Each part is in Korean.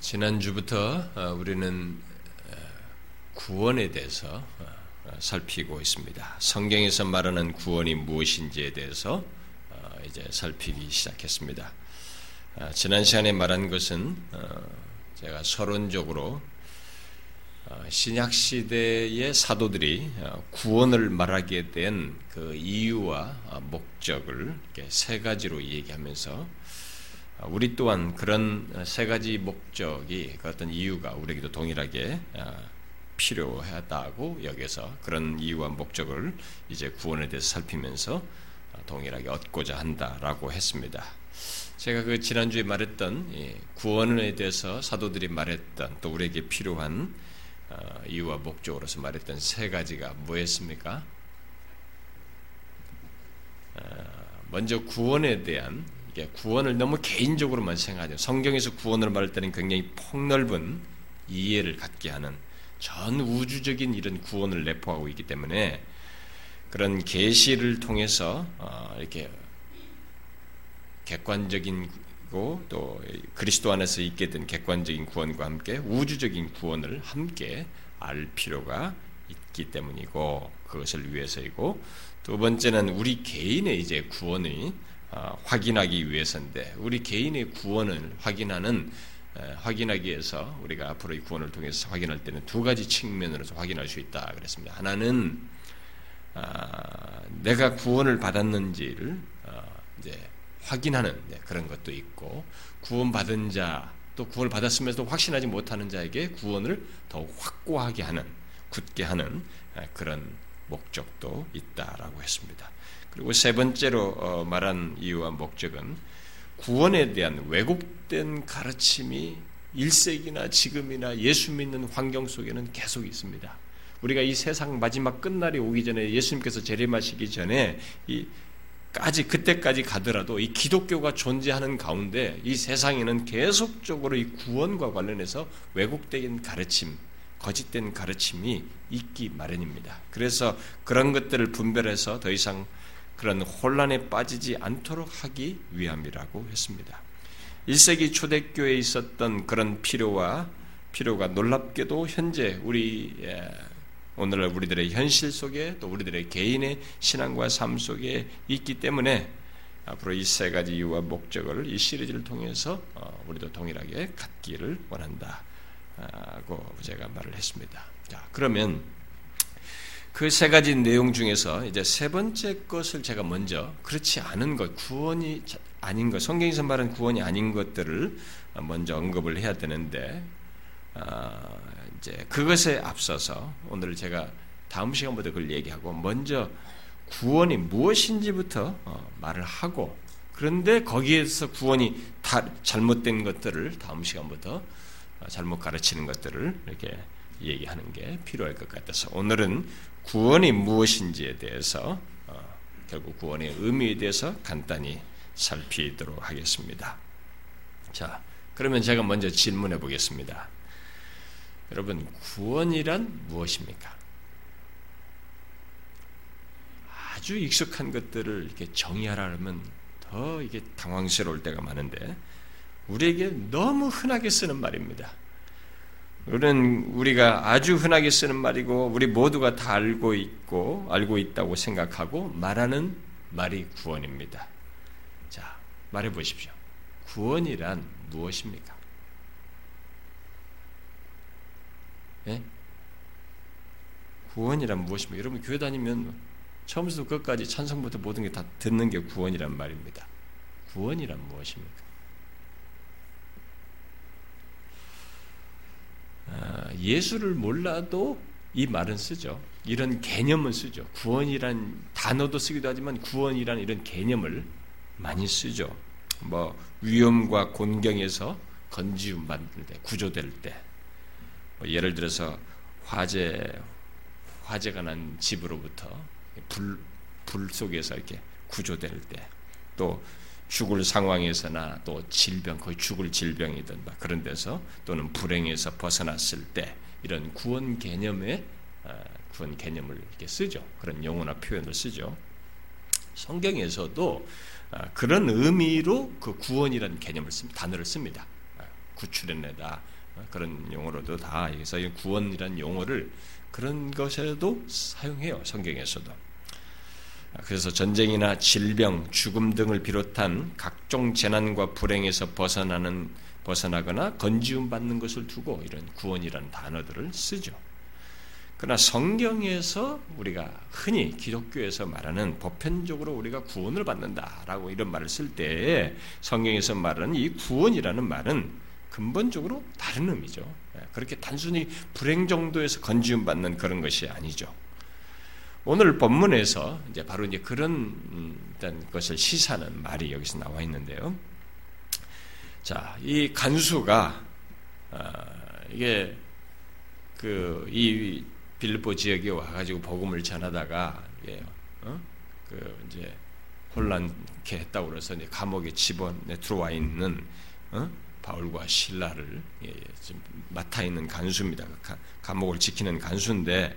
지난주부터 어, 우리는 어, 구원에 대해서 어, 살피고 있습니다. 성경에서 말하는 구원이 무엇인지에 대해서 이제 살피기 시작했습니다. 지난 시간에 말한 것은 제가 서론적으로 신약 시대의 사도들이 구원을 말하게 된 그 이유와 목적을 세 가지로 얘기하면서 우리 또한 그런 세 가지 목적이 그 어떤 이유가 우리에게도 동일하게 아, 필요하다고 여기서 그런 이유와 목적을 이제 구원에 대해서 살피면서 아, 동일하게 얻고자 한다라고 했습니다. 제가 그 지난주에 말했던 구원에 대해서 사도들이 말했던 또 우리에게 필요한 아, 이유와 목적으로서 말했던 세 가지가 뭐였습니까? 먼저 구원에 대한 구원을 너무 개인적으로만 생각하죠. 성경에서 구원을 말할 때는 굉장히 폭넓은 이해를 갖게 하는 전 우주적인 이런 구원을 내포하고 있기 때문에 그런 계시를 통해서 어, 이렇게 객관적인고 또 그리스도 안에서 있게 된 객관적인 구원과 함께 우주적인 구원을 함께 알 필요가 있기 때문이고 그것을 위해서이고 두 번째는 우리 개인의 이제 구원이 어, 확인하기 위해서인데 우리 개인의 구원을 확인하는 확인하기 위해서 우리가 앞으로 이 구원을 통해서 확인할 때는 두 가지 측면으로서 확인할 수 있다 그랬습니다. 하나는 아, 내가 구원을 받았는지를 어, 이제 확인하는 그런 것도 있고 구원 받은 자 또 구원을 받았으면서도 확신하지 못하는 자에게 구원을 더 확고하게 하는 굳게 하는 그런 목적도 있다라고 했습니다. 그리고 세 번째로 어, 말한 이유와 목적은 구원에 대한 왜곡된 가르침이 1세기나 지금이나 예수 믿는 환경 속에는 계속 있습니다. 우리가 이 세상 마지막 끝날이 오기 전에 예수님께서 재림하시기 전에 이 까지 그때까지 가더라도 이 기독교가 존재하는 가운데 이 세상에는 계속적으로 이 구원과 관련해서 왜곡된 가르침, 거짓된 가르침이 있기 마련입니다. 그래서 그런 것들을 분별해서 더 이상 그런 혼란에 빠지지 않도록 하기 위함이라고 했습니다. 1세기 초대교회에 있었던 그런 필요와 필요가 놀랍게도 현재 우리 예, 오늘날 우리들의 현실 속에 또 우리들의 개인의 신앙과 삶 속에 있기 때문에 앞으로 이 세 가지 이유와 목적을 이 시리즈를 통해서 어, 우리도 동일하게 갖기를 원한다고 제가 말을 했습니다. 자, 그러면 그 세 가지 내용 중에서 이제 세 번째 것을 제가 먼저 그렇지 않은 것, 구원이 아닌 것, 성경에서 말하는 구원이 아닌 것들을 먼저 언급을 해야 되는데, 어, 이제 그것에 앞서서 오늘 제가 다음 시간부터 그걸 얘기하고 먼저 구원이 무엇인지부터 어, 말을 하고 그런데 거기에서 구원이 다 잘못된 것들을 다음 시간부터 어, 잘못 가르치는 것들을 이렇게 얘기하는 게 필요할 것 같아서 오늘은 구원이 무엇인지에 대해서 어, 결국 구원의 의미에 대해서 간단히 살피도록 하겠습니다. 자, 그러면 제가 먼저 질문해 보겠습니다. 여러분, 구원이란 무엇입니까? 아주 익숙한 것들을 이렇게 정의하라면 더 이게 당황스러울 때가 많은데 우리에게 너무 흔하게 쓰는 말입니다. 우리는 우리가 아주 흔하게 쓰는 말이고 우리 모두가 다 알고 있고 알고 있다고 생각하고 말하는 말이 구원입니다. 자, 말해 보십시오. 구원이란 무엇입니까? 예? 구원이란 무엇입니까? 여러분 교회 다니면 처음부터 끝까지 찬성부터 모든 게 다 듣는 게 구원이란 말입니다. 구원이란 무엇입니까? 예수를 몰라도 이 말은 쓰죠. 이런 개념은 쓰죠. 구원이란 단어도 쓰기도 하지만 구원이란 이런 개념을 많이 쓰죠. 뭐 위험과 곤경에서 건지움 받을 때, 구조될 때, 뭐 예를 들어서 화재 화재가 난 집으로부터 불, 불 속에서 이렇게 구조될 때, 또 죽을 상황에서나 또 질병, 거의 죽을 질병이든 그런 데서 또는 불행에서 벗어났을 때 이런 구원 개념의 아, 구원 개념을 이렇게 쓰죠. 그런 용어나 표현을 쓰죠. 성경에서도 아, 그런 의미로 그 구원이라는 개념을. 단어를 씁니다. 아, 구출해내다 그런 용어로도 다 여기서 구원이란 용어를 그런 것에도 사용해요 성경에서도. 그래서 전쟁이나 질병, 죽음 등을 비롯한 각종 재난과 불행에서 벗어나는 벗어나거나 건지움 받는 것을 두고 이런 구원이라는 단어들을 쓰죠. 그러나 성경에서 우리가 흔히 기독교에서 말하는 보편적으로 우리가 구원을 받는다라고 이런 말을 쓸 때 성경에서 말하는 이 구원이라는 말은 근본적으로 다른 의미죠. 예, 그렇게 단순히 불행 정도에서 건지움 받는 그런 것이 아니죠. 오늘 본문에서 이제 바로 이제 그런 음, 것을 시사하는 말이 여기서 나와 있는데요. 자, 이 간수가 아, 이게 그 이 빌립보 지역에 와가지고 복음을 전하다가 예, 어? 그 이제 혼란케 했다고 그래서 이제 감옥에 집어내 들어와 있는 어? 바울과 신라를 예, 예 지금 맡아 있는 간수입니다. 가, 감옥을 지키는 간수인데 예,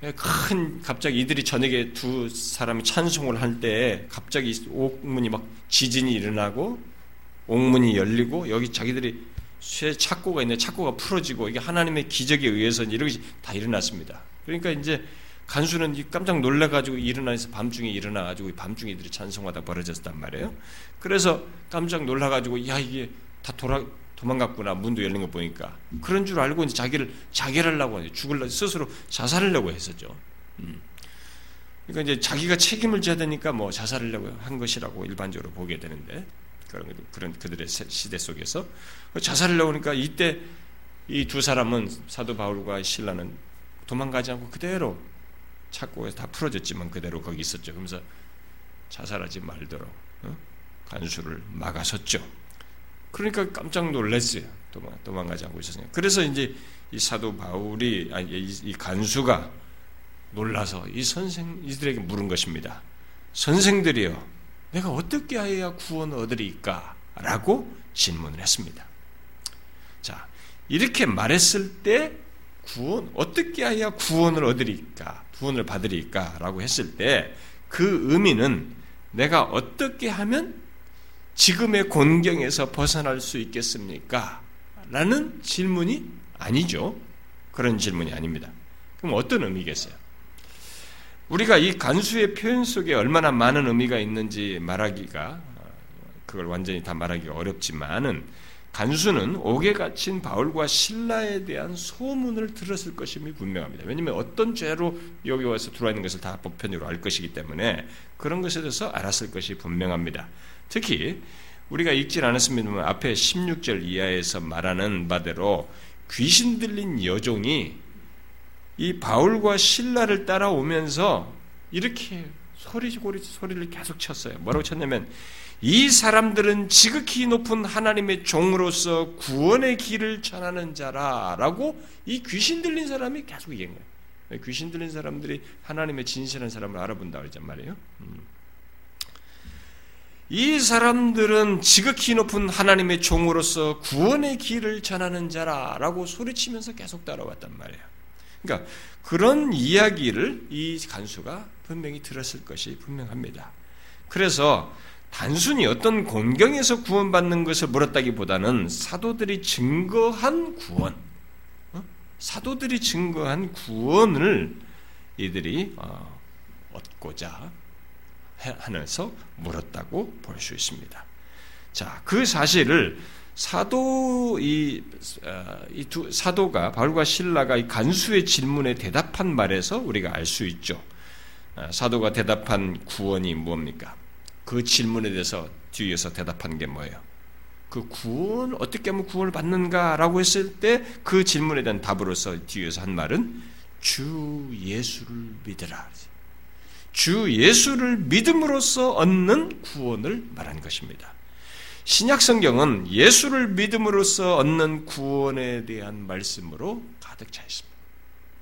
큰 갑자기 이들이 저녁에 두 사람이 찬송을 할 때 갑자기 옥문이 막 지진이 일어나고 옥문이 열리고 여기 자기들이 쇠 착고가 있는데 착고가 풀어지고 이게 하나님의 기적에 의해서 이렇게 다 일어났습니다. 그러니까 이제 간수는 깜짝 놀래가지고 일어나서 밤중에 일어나가지고 밤중에 이들이 찬송하다 벌어졌단 말이에요. 그래서 깜짝 놀라가지고 야 이게 다 돌아 도망갔구나 문도 열린 거 보니까 그런 줄 알고 이제 자기를 자결하려고 죽을려 스스로 자살하려고 했었죠. 음. 그러니까 이제 자기가 책임을 져야 되니까 뭐 자살하려고 한 것이라고 일반적으로 보게 되는데 그런 그런 그들의 시대 속에서 자살하려고 하니까 이때 이 두 사람은 사도 바울과 신라는 도망가지 않고 그대로 착고에서 다 풀어졌지만 그대로 거기 있었죠. 그러면서 자살하지 말도록 어? 간수를 막아섰죠. 그러니까 깜짝 놀랐어요. 도망, 도망가지 않고 있었어요. 그래서 이제 이 사도 바울이 아니 이, 간수가 놀라서 이 선생 이들에게 물은 것입니다. 선생들이여 내가 어떻게 해야 구원을 얻으리까? 라고 질문을 했습니다. 자, 이렇게 말했을 때 구원, 어떻게 해야 구원을 얻으리까? 구원을 받으리까? 라고 했을 때 그 의미는 내가 어떻게 하면 지금의 곤경에서 벗어날 수 있겠습니까? 라는 질문이 아니죠. 그런 질문이 아닙니다. 그럼 어떤 의미겠어요? 우리가 이 간수의 표현 속에 얼마나 많은 의미가 있는지 말하기가 그걸 완전히 다 말하기가 어렵지만은 간수는 옥에 갇힌 바울과 신라에 대한 소문을 들었을 것임이 분명합니다. 왜냐하면 어떤 죄로 여기 와서 들어와 있는 것을 다 보편으로 알 것이기 때문에 그런 것에 대해서 알았을 것이 분명합니다. 특히 우리가 읽질 않았습니다만 앞에 16절 이하에서 말하는 바대로 귀신 들린 여종이 이 바울과 신라를 따라오면서 이렇게 소리고리 소리를 계속 쳤어요. 뭐라고 쳤냐면 이 사람들은 지극히 높은 하나님의 종으로서 구원의 길을 전하는 자라라고 이 귀신 들린 사람이 계속 얘기한 거예요. 귀신 들린 사람들이 하나님의 진실한 사람을 알아본다 그랬단 말이에요. 음. 이 사람들은 지극히 높은 하나님의 종으로서 구원의 길을 전하는 자라라고 소리치면서 계속 따라왔단 말이에요. 그러니까 그런 이야기를 이 간수가 분명히 들었을 것이 분명합니다. 그래서 단순히 어떤 공경에서 구원받는 것을 물었다기보다는 사도들이 증거한 구원, 어? 사도들이 증거한 구원을 이들이 어, 얻고자 하면서 물었다고 볼 수 있습니다. 자, 그 사실을 사도 이, 어, 이두 사도가 바울과 신라가 이 간수의 질문에 대답한 말에서 우리가 알 수 있죠. 어, 사도가 대답한 구원이 뭡니까? 그 질문에 대해서 뒤에서 대답한 게 뭐예요? 그 구원 어떻게 하면 구원을 받는가라고 했을 때 그 질문에 대한 답으로서 뒤에서 한 말은 주 예수를 믿으라. 주 예수를 믿음으로써 얻는 구원을 말한 것입니다. 신약 성경은 예수를 믿음으로써 얻는 구원에 대한 말씀으로 가득 차 있습니다.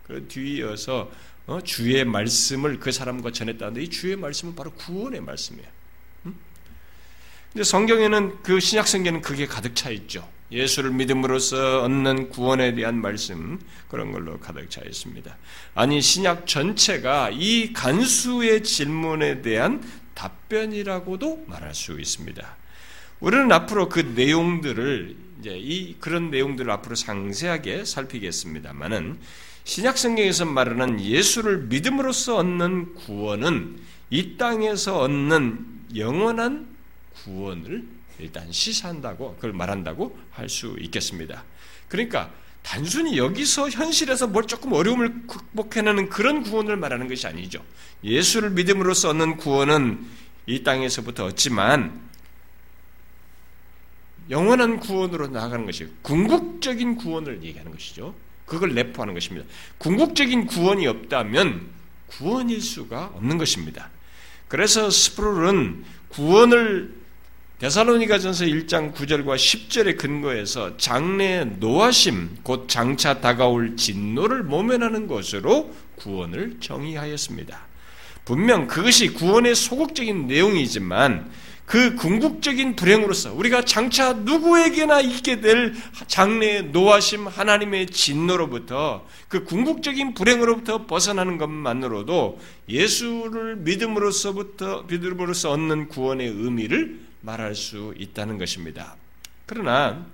그 뒤이어서 어, 주의 말씀을 그 사람과 전했다는데 이 주의 말씀은 바로 구원의 말씀이에요. 근데 성경에는 그 신약 성경에는 그게 가득 차 있죠. 예수를 믿음으로써 얻는 구원에 대한 말씀 그런 걸로 가득 차 있습니다. 아니 신약 전체가 이 간수의 질문에 대한 답변이라고도 말할 수 있습니다. 우리는 앞으로 그 내용들을 이제 이 그런 내용들을 앞으로 상세하게 살피겠습니다만은 신약 성경에서 말하는 예수를 믿음으로써 얻는 구원은 이 땅에서 얻는 영원한 구원을 일단 시사한다고 그걸 말한다고 할 수 있겠습니다. 그러니까 단순히 여기서 현실에서 뭘 조금 어려움을 극복해내는 그런 구원을 말하는 것이 아니죠. 예수를 믿음으로써 얻는 구원은 이 땅에서부터 얻지만 영원한 구원으로 나아가는 것이 궁극적인 구원을 얘기하는 것이죠. 그걸 내포하는 것입니다. 궁극적인 구원이 없다면 구원일 수가 없는 것입니다. 그래서 스프롤은 구원을 데살로니가전서 1장 9절과 10절의 근거에서 장래의 노하심 곧 장차 다가올 진노를 모면하는 것으로 구원을 정의하였습니다. 분명 그것이 구원의 소극적인 내용이지만 그 궁극적인 불행으로서 우리가 장차 누구에게나 있게 될 장래의 노하심 하나님의 진노로부터 그 궁극적인 불행으로부터 벗어나는 것만으로도 예수를 믿음으로서부터 믿음으로써 얻는 구원의 의미를 말할 수 있다는 것입니다. 그러나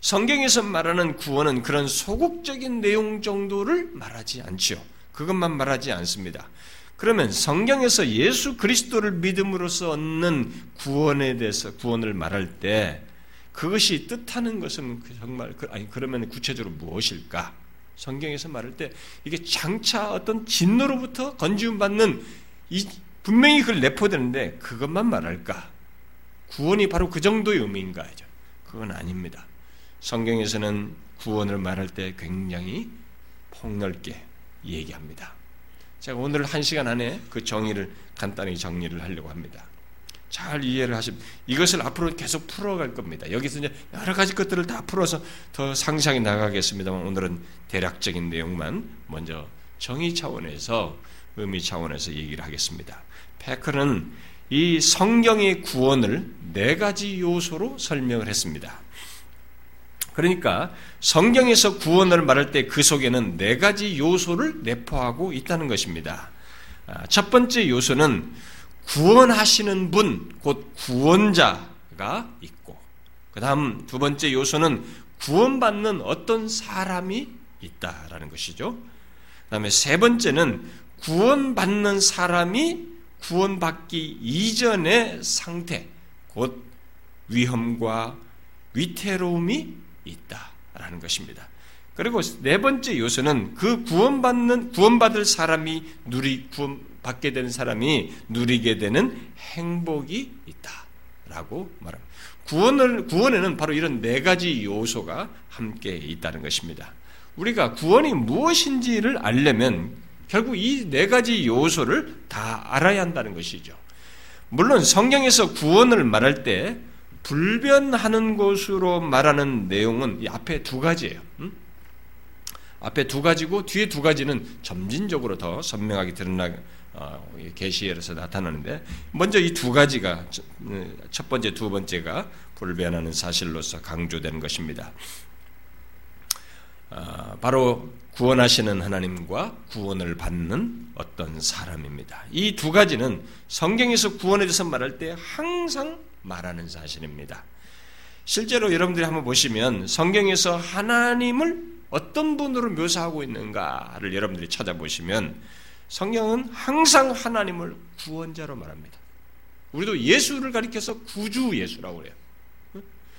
성경에서 말하는 구원은 그런 소극적인 내용 정도를 말하지 않죠. 그것만 말하지 않습니다. 그러면 성경에서 예수 그리스도를 믿음으로써 얻는 구원에 대해서 구원을 말할 때 그것이 뜻하는 것은 그 정말 그, 아니 그러면 구체적으로 무엇일까? 성경에서 말할 때 이게 장차 어떤 진노로부터 건지움 받는 이 분명히 그걸 내포되는데 그것만 말할까? 구원이 바로 그 정도의 의미인가? 그건 아닙니다. 성경에서는 구원을 말할 때 굉장히 폭넓게 얘기합니다. 제가 오늘 한 시간 안에 그 정의를 간단히 정리를 하려고 합니다. 잘 이해를 하시면 이것을 앞으로 계속 풀어갈 겁니다. 여기서 이제 여러 가지 것들을 다 풀어서 더 상상해 나가겠습니다만 오늘은 대략적인 내용만 먼저 정의 차원에서 의미 차원에서 얘기를 하겠습니다. 패커는 이 성경의 구원을 네 가지 요소로 설명을 했습니다. 그러니까 성경에서 구원을 말할 때 그 속에는 네 가지 요소를 내포하고 있다는 것입니다. 아, 첫 번째 요소는 구원하시는 분, 곧 구원자가 있고, 그 다음 두 번째 요소는 구원받는 어떤 사람이 있다라는 것이죠. 그 다음에 세 번째는 구원받는 사람이 구원받기 이전의 상태, 곧 위험과 위태로움이 있다라는 것입니다. 그리고 네 번째 요소는 그 구원받는 구원받을 사람이 누리 구원받게 되는 사람이 누리게 되는 행복이 있다라고 말합니다. 구원을 구원에는 바로 이런 네 가지 요소가 함께 있다는 것입니다. 우리가 구원이 무엇인지를 알려면 결국 이 네 가지 요소를 다 알아야 한다는 것이죠. 물론 성경에서 구원을 말할 때 불변하는 것으로 말하는 내용은 이 앞에 두 가지예요. 음? 앞에 두 가지고 뒤에 두 가지는 점진적으로 더 선명하게 드러나 어, 계시에서 나타나는데 먼저 이 두 가지가 음, 첫 번째, 두 번째가 불변하는 사실로서 강조되는 것입니다. 아, 바로 구원하시는 하나님과 구원을 받는 어떤 사람입니다. 이 두 가지는 성경에서 구원에 대해서 말할 때 항상 말하는 사실입니다. 실제로 여러분들이 한번 보시면 성경에서 하나님을 어떤 분으로 묘사하고 있는가를 여러분들이 찾아보시면 성경은 항상 하나님을 구원자로 말합니다. 우리도 예수를 가리켜서 구주 예수라고 그래요.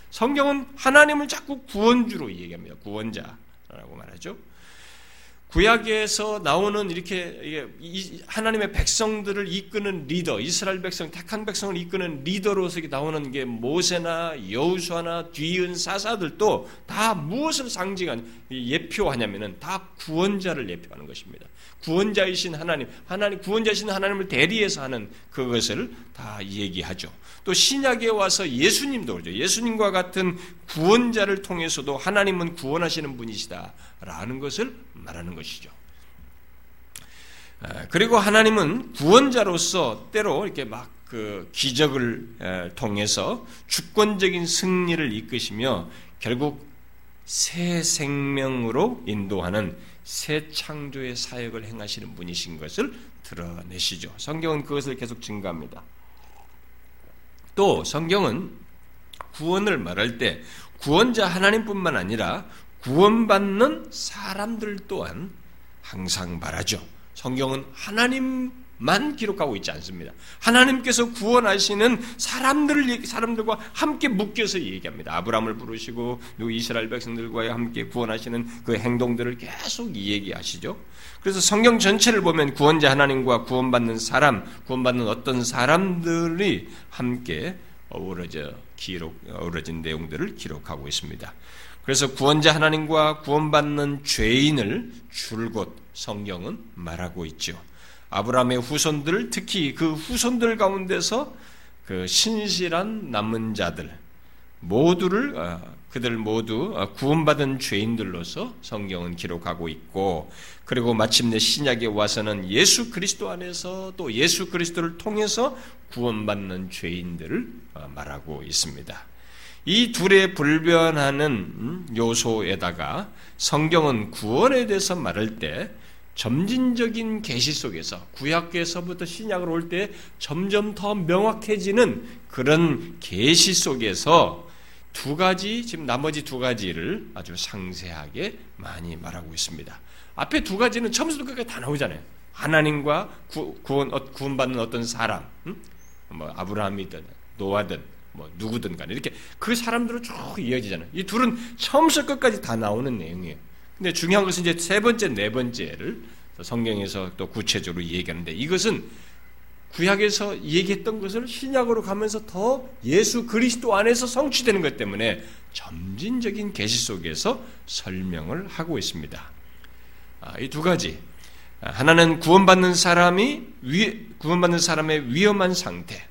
성경은 하나님을 자꾸 구원주로 얘기합니다. 구원자라고 말하죠. 구약에서 나오는 이렇게 하나님의 백성들을 이끄는 리더, 이스라엘 백성, 택한 백성을 이끄는 리더로서 나오는 게 모세나 여우수아나 뒤은 사사들도 다 무엇을 상징한 예표하냐면은 다 구원자를 예표하는 것입니다. 구원자이신 하나님, 하나님 구원자이신 하나님을 대리해서 하는 그것을 다 얘기하죠. 또 신약에 와서 예수님도 그러죠. 예수님과 같은 구원자를 통해서도 하나님은 구원하시는 분이시다 라는 것을 말하는 것이죠. 아, 그리고 하나님은 구원자로서 때로 이렇게 막 그 기적을 통해서 주권적인 승리를 이끄시며 결국 새 생명으로 인도하는 새 창조의 사역을 행하시는 분이신 것을 드러내시죠. 성경은 그것을 계속 증가합니다. 또 성경은 구원을 말할 때 구원자 하나님뿐만 아니라 구원받는 사람들 또한 항상 말하죠. 성경은 하나님만 기록하고 있지 않습니다. 하나님께서 구원하시는 사람들을 사람들과 함께 묶여서 얘기합니다. 아브라함을 부르시고 누 이스라엘 백성들과 함께 구원하시는 그 행동들을 계속 얘기하시죠. 그래서 성경 전체를 보면 구원자 하나님과 구원받는 사람, 구원받는 어떤 사람들이 함께 어우러져 기록 어우러진 내용들을 기록하고 있습니다. 그래서 구원자 하나님과 구원받는 죄인을 줄곧 성경은 말하고 있죠. 아브라함의 후손들 특히 그 후손들 가운데서 그 신실한 남은 자들 모두를 어, 그들 모두 어, 구원받은 죄인들로서 성경은 기록하고 있고 그리고 마침내 신약에 와서는 예수 그리스도 안에서 또 예수 그리스도를 통해서 구원받는 죄인들을 어, 말하고 있습니다. 이 둘의 불변하는 음, 요소에다가 성경은 구원에 대해서 말할 때 점진적인 계시 속에서 구약에서부터 신약으로 올 때 점점 더 명확해지는 그런 계시 속에서 두 가지 지금 나머지 두 가지를 아주 상세하게 많이 말하고 있습니다. 앞에 두 가지는 처음부터 끝까지 다 나오잖아요. 하나님과 구, 원 구원받는 어떤 사람, 음? 뭐 아브라함이든 노아든 뭐 누구든 간에 이렇게 그 사람들은 쭉 이어지잖아요. 이 둘은 처음부터 끝까지 다 나오는 내용이에요. 근데 중요한 것은 이제 세 번째, 네 번째를 성경에서 또 구체적으로 얘기하는데 이것은 구약에서 얘기했던 것을 신약으로 가면서 더 예수 그리스도 안에서 성취되는 것 때문에 점진적인 계시 속에서 설명을 하고 있습니다. 아, 이두 가지 하나는 구원받는 사람이 위, 구원받는 사람의 위험한 상태,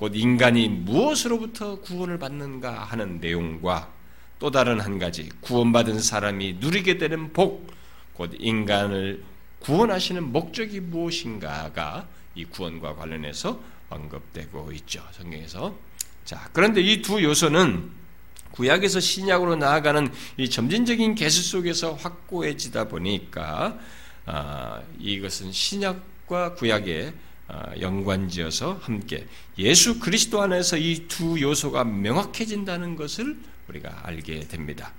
곧 인간이 무엇으로부터 구원을 받는가 하는 내용과 또 다른 한 가지 구원받은 사람이 누리게 되는 복, 곧 인간을 구원하시는 목적이 무엇인가가 이 구원과 관련해서 언급되고 있죠. 성경에서. 자, 그런데 이 두 요소는 구약에서 신약으로 나아가는 이 점진적인 개수 속에서 확고해지다 보니까 아, 이것은 신약과 구약의 아, 연관지어서 함께 예수 그리스도 안에서 이 두 요소가 명확해진다는 것을 우리가 알게 됩니다.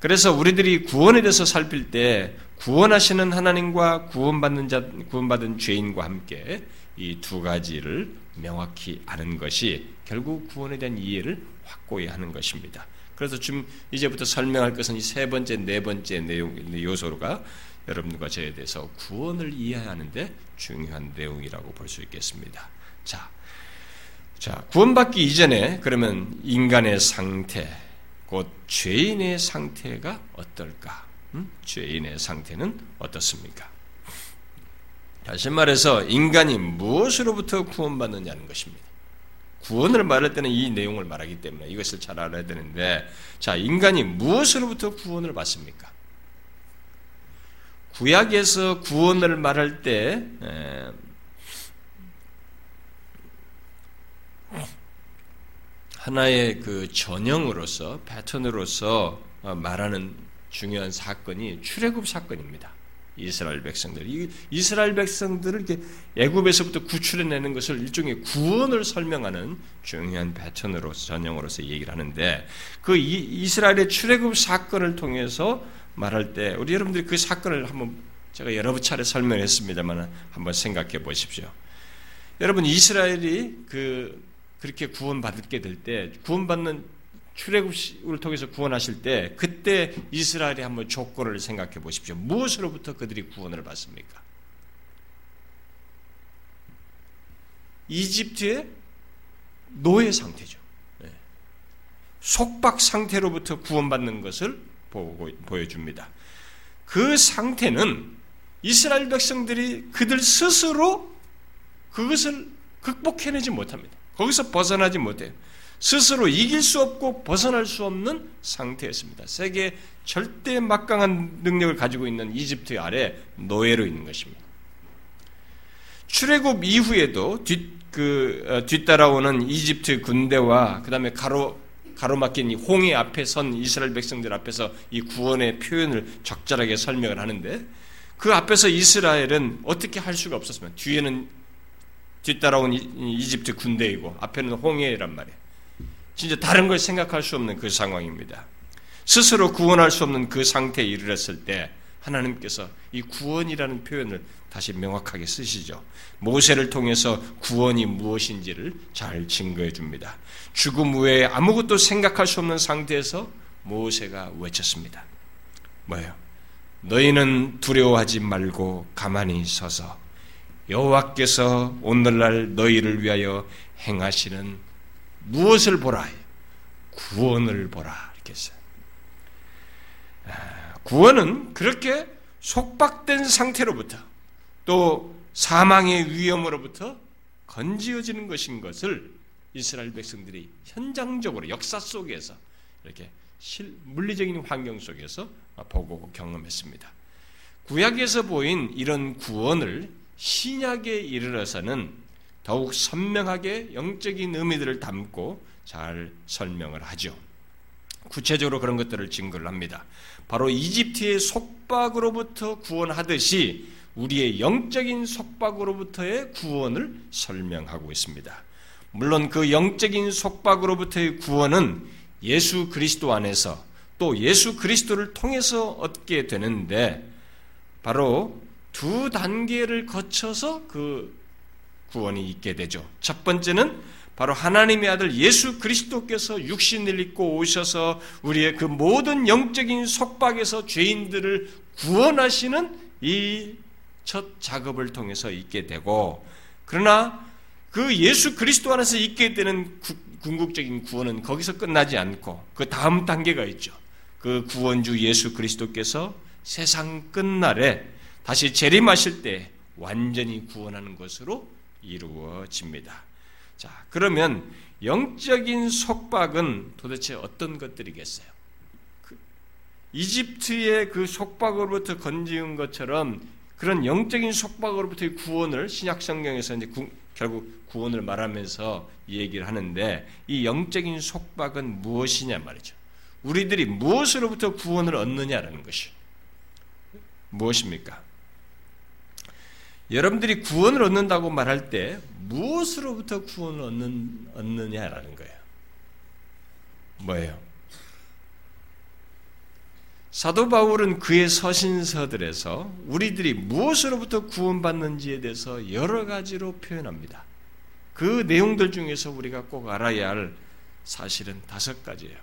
그래서 우리들이 구원에 대해서 살필 때 구원하시는 하나님과 구원받는 자, 구원받은 죄인과 함께 이 두 가지를 명확히 아는 것이 결국 구원에 대한 이해를 확고히 하는 것입니다. 그래서 지금 이제부터 설명할 것은 이 세 번째, 네 번째 내용 요소가 여러분과 저에 대해서 구원을 이해하는데 중요한 내용이라고 볼 수 있겠습니다. 자, 자, 구원받기 이전에 그러면 인간의 상태, 곧 죄인의 상태가 어떨까? 음? 죄인의 상태는 어떻습니까? 다시 말해서 인간이 무엇으로부터 구원받느냐는 것입니다. 구원을 말할 때는 이 내용을 말하기 때문에 이것을 잘 알아야 되는데, 자, 인간이 무엇으로부터 구원을 받습니까? 구약에서 구원을 말할 때 하나의 그 전형으로서 패턴으로서 어, 말하는 중요한 사건이 출애굽 사건입니다. 이스라엘 백성들. 이 이스라엘 백성들을 애굽에서부터 구출해내는 것을 일종의 구원을 설명하는 중요한 패턴으로서 전형으로서 얘기를 하는데 그 이 스라엘의 출애굽 사건을 통해서 말할 때 우리 여러분들이 그 사건을 한번 제가 여러 차례 설명했습니다만 한번 생각해 보십시오. 여러분 이스라엘이 그 그렇게 구원받게 될 때 구원받는 출애굽을 통해서 구원하실 때 그때 이스라엘이 한번 조건을 생각해 보십시오. 무엇으로부터 그들이 구원을 받습니까? 이집트의 노예 상태죠. 네. 속박 상태로부터 구원받는 것을 보고, 보여줍니다. 그 상태는 이스라엘 백성들이 그들 스스로 그것을 극복해내지 못합니다. 거기서 벗어나지 못해요. 스스로 이길 수 없고 벗어날 수 없는 상태였습니다. 세계 절대 막강한 능력을 가지고 있는 이집트 아래 노예로 있는 것입니다. 출애굽 이후에도 뒤, 그, 어, 뒤따라오는 이집트 군대와 그 다음에 가로, 가로막힌 이 홍해 앞에 선 이스라엘 백성들 앞에서 이 구원의 표현을 적절하게 설명을 하는데 그 앞에서 이스라엘은 어떻게 할 수가 없었습니다. 뒤에는 뒤따라온 이집트 군대이고 앞에는 홍해란 말이에요. 진짜 다른 걸 생각할 수 없는 그 상황입니다. 스스로 구원할 수 없는 그 상태에 이르렀을 때 하나님께서 이 구원이라는 표현을 다시 명확하게 쓰시죠. 모세를 통해서 구원이 무엇인지를 잘 증거해 줍니다. 죽음 후에 아무것도 생각할 수 없는 상태에서 모세가 외쳤습니다. 뭐예요? 너희는 두려워하지 말고 가만히 서서 여호와께서 오늘날 너희를 위하여 행하시는 무엇을 보라? 구원을 보라. 이렇게 했어요. 아, 구원은 그렇게 속박된 상태로부터 또 사망의 위험으로부터 건지어지는 것인 것을 이스라엘 백성들이 현장적으로 역사 속에서 이렇게 실, 물리적인 환경 속에서 보고 경험했습니다. 구약에서 보인 이런 구원을 신약에 이르러서는 더욱 선명하게 영적인 의미들을 담고 잘 설명을 하죠. 구체적으로 그런 것들을 증거를 합니다. 바로 이집트의 속박으로부터 구원하듯이 우리의 영적인 속박으로부터의 구원을 설명하고 있습니다. 물론 그 영적인 속박으로부터의 구원은 예수 그리스도 안에서 또 예수 그리스도를 통해서 얻게 되는데 바로 두 단계를 거쳐서 그 구원이 있게 되죠. 첫 번째는 바로 하나님의 아들 예수 그리스도께서 육신을 입고 오셔서 우리의 그 모든 영적인 속박에서 죄인들을 구원하시는 이 첫 작업을 통해서 있게 되고 그러나 그 예수 그리스도 안에서 있게 되는 궁극적인 구원은 거기서 끝나지 않고 그 다음 단계가 있죠. 그 구원주 예수 그리스도께서 세상 끝날에 다시 재림하실 때 완전히 구원하는 것으로 이루어집니다. 자, 그러면 영적인 속박은 도대체 어떤 것들이겠어요? 그 이집트의 그 속박으로부터 건지은 것처럼 그런 영적인 속박으로부터의 구원을 신약 성경에서 이제 구, 결국 구원을 말하면서 얘기를 하는데 이 영적인 속박은 무엇이냐 말이죠. 우리들이 무엇으로부터 구원을 얻느냐라는 것이 무엇입니까? 여러분들이 구원을 얻는다고 말할 때 무엇으로부터 구원을 얻는, 얻느냐라는 거예요. 뭐예요? 사도 바울은 그의 서신서들에서 우리들이 무엇으로부터 구원받는지에 대해서 여러 가지로 표현합니다. 그 내용들 중에서 우리가 꼭 알아야 할 사실은 다섯 가지예요.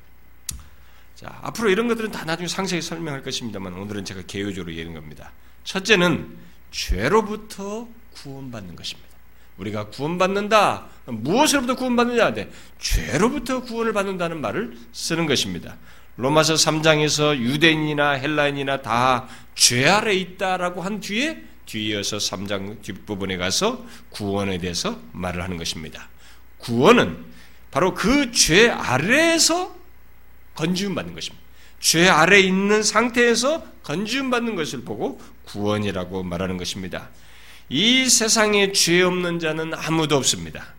자, 앞으로 이런 것들은 다 나중에 상세히 설명할 것입니다만 오늘은 제가 개요적으로 얘기하는 겁니다. 첫째는 죄로부터 구원받는 것입니다. 우리가 구원받는다. 무엇으로부터 구원받느냐? 네, 죄로부터 구원을 받는다는 말을 쓰는 것입니다. 로마서 3장에서 유대인이나 헬라인이나 다 죄 아래 있다라고 한 뒤에 뒤이어서 3장 뒷부분에 가서 구원에 대해서 말을 하는 것입니다. 구원은 바로 그 죄 아래에서 건지움 받는 것입니다. 죄 아래 있는 상태에서 건지움 받는 것을 보고 구원이라고 말하는 것입니다. 이 세상에 죄 없는 자는 아무도 없습니다.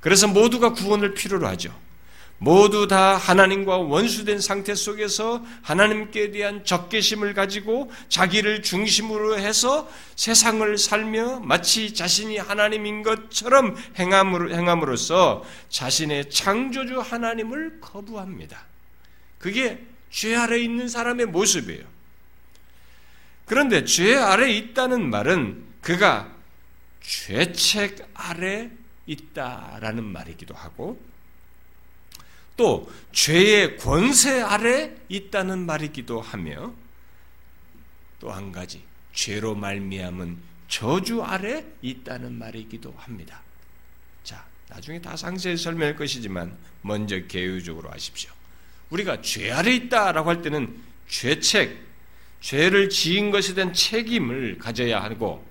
그래서 모두가 구원을 필요로 하죠. 모두 다 하나님과 원수된 상태 속에서 하나님께 대한 적개심을 가지고 자기를 중심으로 해서 세상을 살며 마치 자신이 하나님인 것처럼 행함으로써 자신의 창조주 하나님을 거부합니다. 그게 죄 아래 있는 사람의 모습이에요. 그런데 죄 아래 있다는 말은 그가 죄책 아래 있다라는 말이기도 하고 또 죄의 권세 아래 있다는 말이기도 하며 또 한 가지 죄로 말미암은 저주 아래 있다는 말이기도 합니다. 자, 나중에 다 상세히 설명할 것이지만 먼저 개요적으로 하십시오. 우리가 죄 아래 있다라고 할 때는 죄책, 죄를 지은 것에 대한 책임을 가져야 하고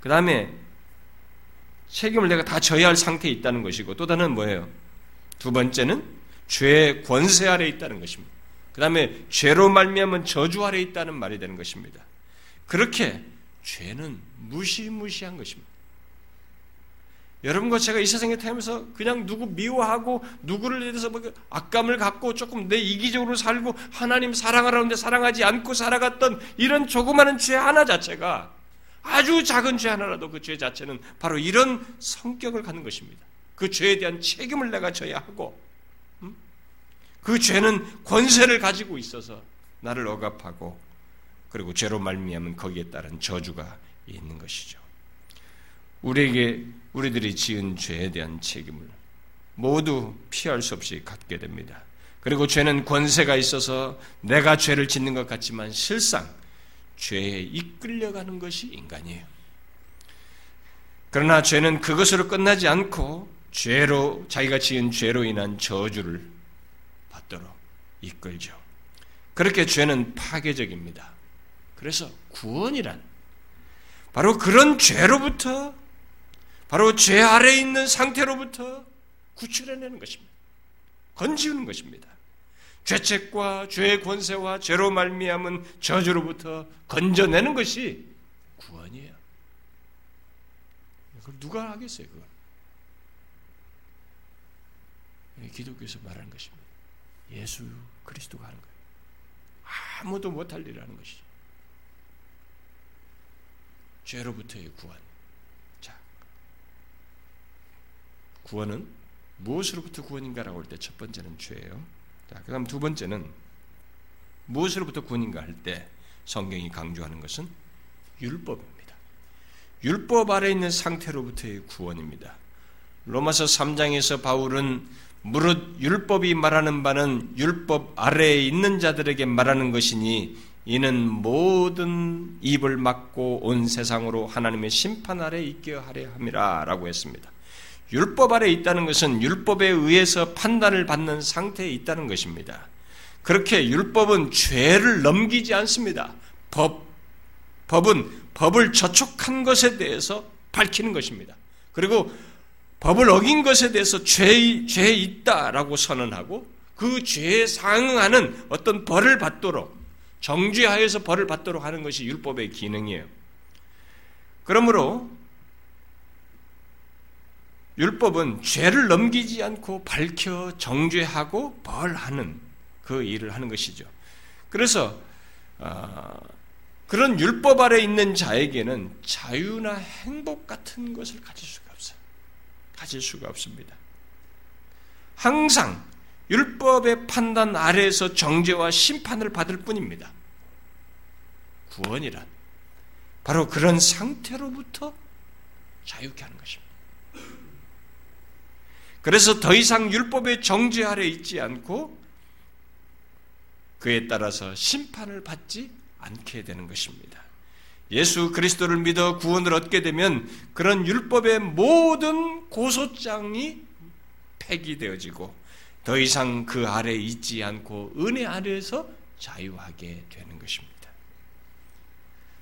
그 다음에 책임을 내가 다 져야 할 상태에 있다는 것이고 또 다른 뭐예요? 두 번째는 죄의 권세 아래 있다는 것입니다. 그 다음에 죄로 말미암은 저주 아래 있다는 말이 되는 것입니다. 그렇게 죄는 무시무시한 것입니다. 여러분과 제가 이 세상에 태어나면서 그냥 누구 미워하고 누구를 대해서 뭐 악감을 갖고 조금 내 이기적으로 살고 하나님 사랑하라는데 사랑하지 않고 살아갔던 이런 조그마한 죄 하나 자체가 아주 작은 죄 하나라도 그 죄 자체는 바로 이런 성격을 갖는 것입니다. 그 죄에 대한 책임을 내가 져야 하고 음? 그 죄는 권세를 가지고 있어서 나를 억압하고 그리고 죄로 말미암은 거기에 따른 저주가 있는 것이죠. 우리에게 우리들이 지은 죄에 대한 책임을 모두 피할 수 없이 갖게 됩니다. 그리고 죄는 권세가 있어서 내가 죄를 짓는 것 같지만 실상 죄에 이끌려가는 것이 인간이에요. 그러나 죄는 그것으로 끝나지 않고 죄로 자기가 지은 죄로 인한 저주를 받도록 이끌죠. 그렇게 죄는 파괴적입니다. 그래서 구원이란 바로 그런 죄로부터 바로 죄 아래 있는 상태로부터 구출해내는 것입니다. 건지우는 것입니다. 죄책과 죄의 권세와 죄로 말미암은 저주로부터 건져내는 것이 구원이에요. 그걸 누가 하겠어요, 그걸? 기독교에서 말하는 것입니다. 예수 그리스도가 하는 거예요. 아무도 못할 일을 하는 것이죠. 죄로부터의 구원. 자, 구원은 무엇으로부터 구원인가라고 할 때 첫 번째는 죄예요. 자, 그다음 두 번째는 무엇으로부터 구원인가 할 때 성경이 강조하는 것은 율법입니다. 율법 아래 있는 상태로부터의 구원입니다. 로마서 3장에서 바울은 무릇 율법이 말하는 바는 율법 아래에 있는 자들에게 말하는 것이니 이는 모든 입을 막고 온 세상으로 하나님의 심판 아래 있게 하려 함이라라고 했습니다. 율법 아래 있다는 것은 율법에 의해서 판단을 받는 상태에 있다는 것입니다. 그렇게 율법은 죄를 넘기지 않습니다. 법 법은 법을 저촉한 것에 대해서 밝히는 것입니다. 그리고 법을 어긴 것에 대해서 죄, 죄 있다라고 선언하고 그 죄에 상응하는 어떤 벌을 받도록 정죄하여서 벌을 받도록 하는 것이 율법의 기능이에요. 그러므로 율법은 죄를 넘기지 않고 밝혀 정죄하고 벌하는 그 일을 하는 것이죠. 그래서 어, 그런 율법 아래 있는 자에게는 자유나 행복 같은 것을 가질 수가 없어요. 가질 수가 없습니다. 항상 율법의 판단 아래에서 정죄와 심판을 받을 뿐입니다. 구원이란 바로 그런 상태로부터 자유케 하는 것입니다. 그래서 더 이상 율법의 정죄 아래 있지 않고 그에 따라서 심판을 받지 않게 되는 것입니다. 예수 그리스도를 믿어 구원을 얻게 되면 그런 율법의 모든 고소장이 폐기되어지고 더 이상 그 아래 있지 않고 은혜 아래에서 자유하게 되는 것입니다.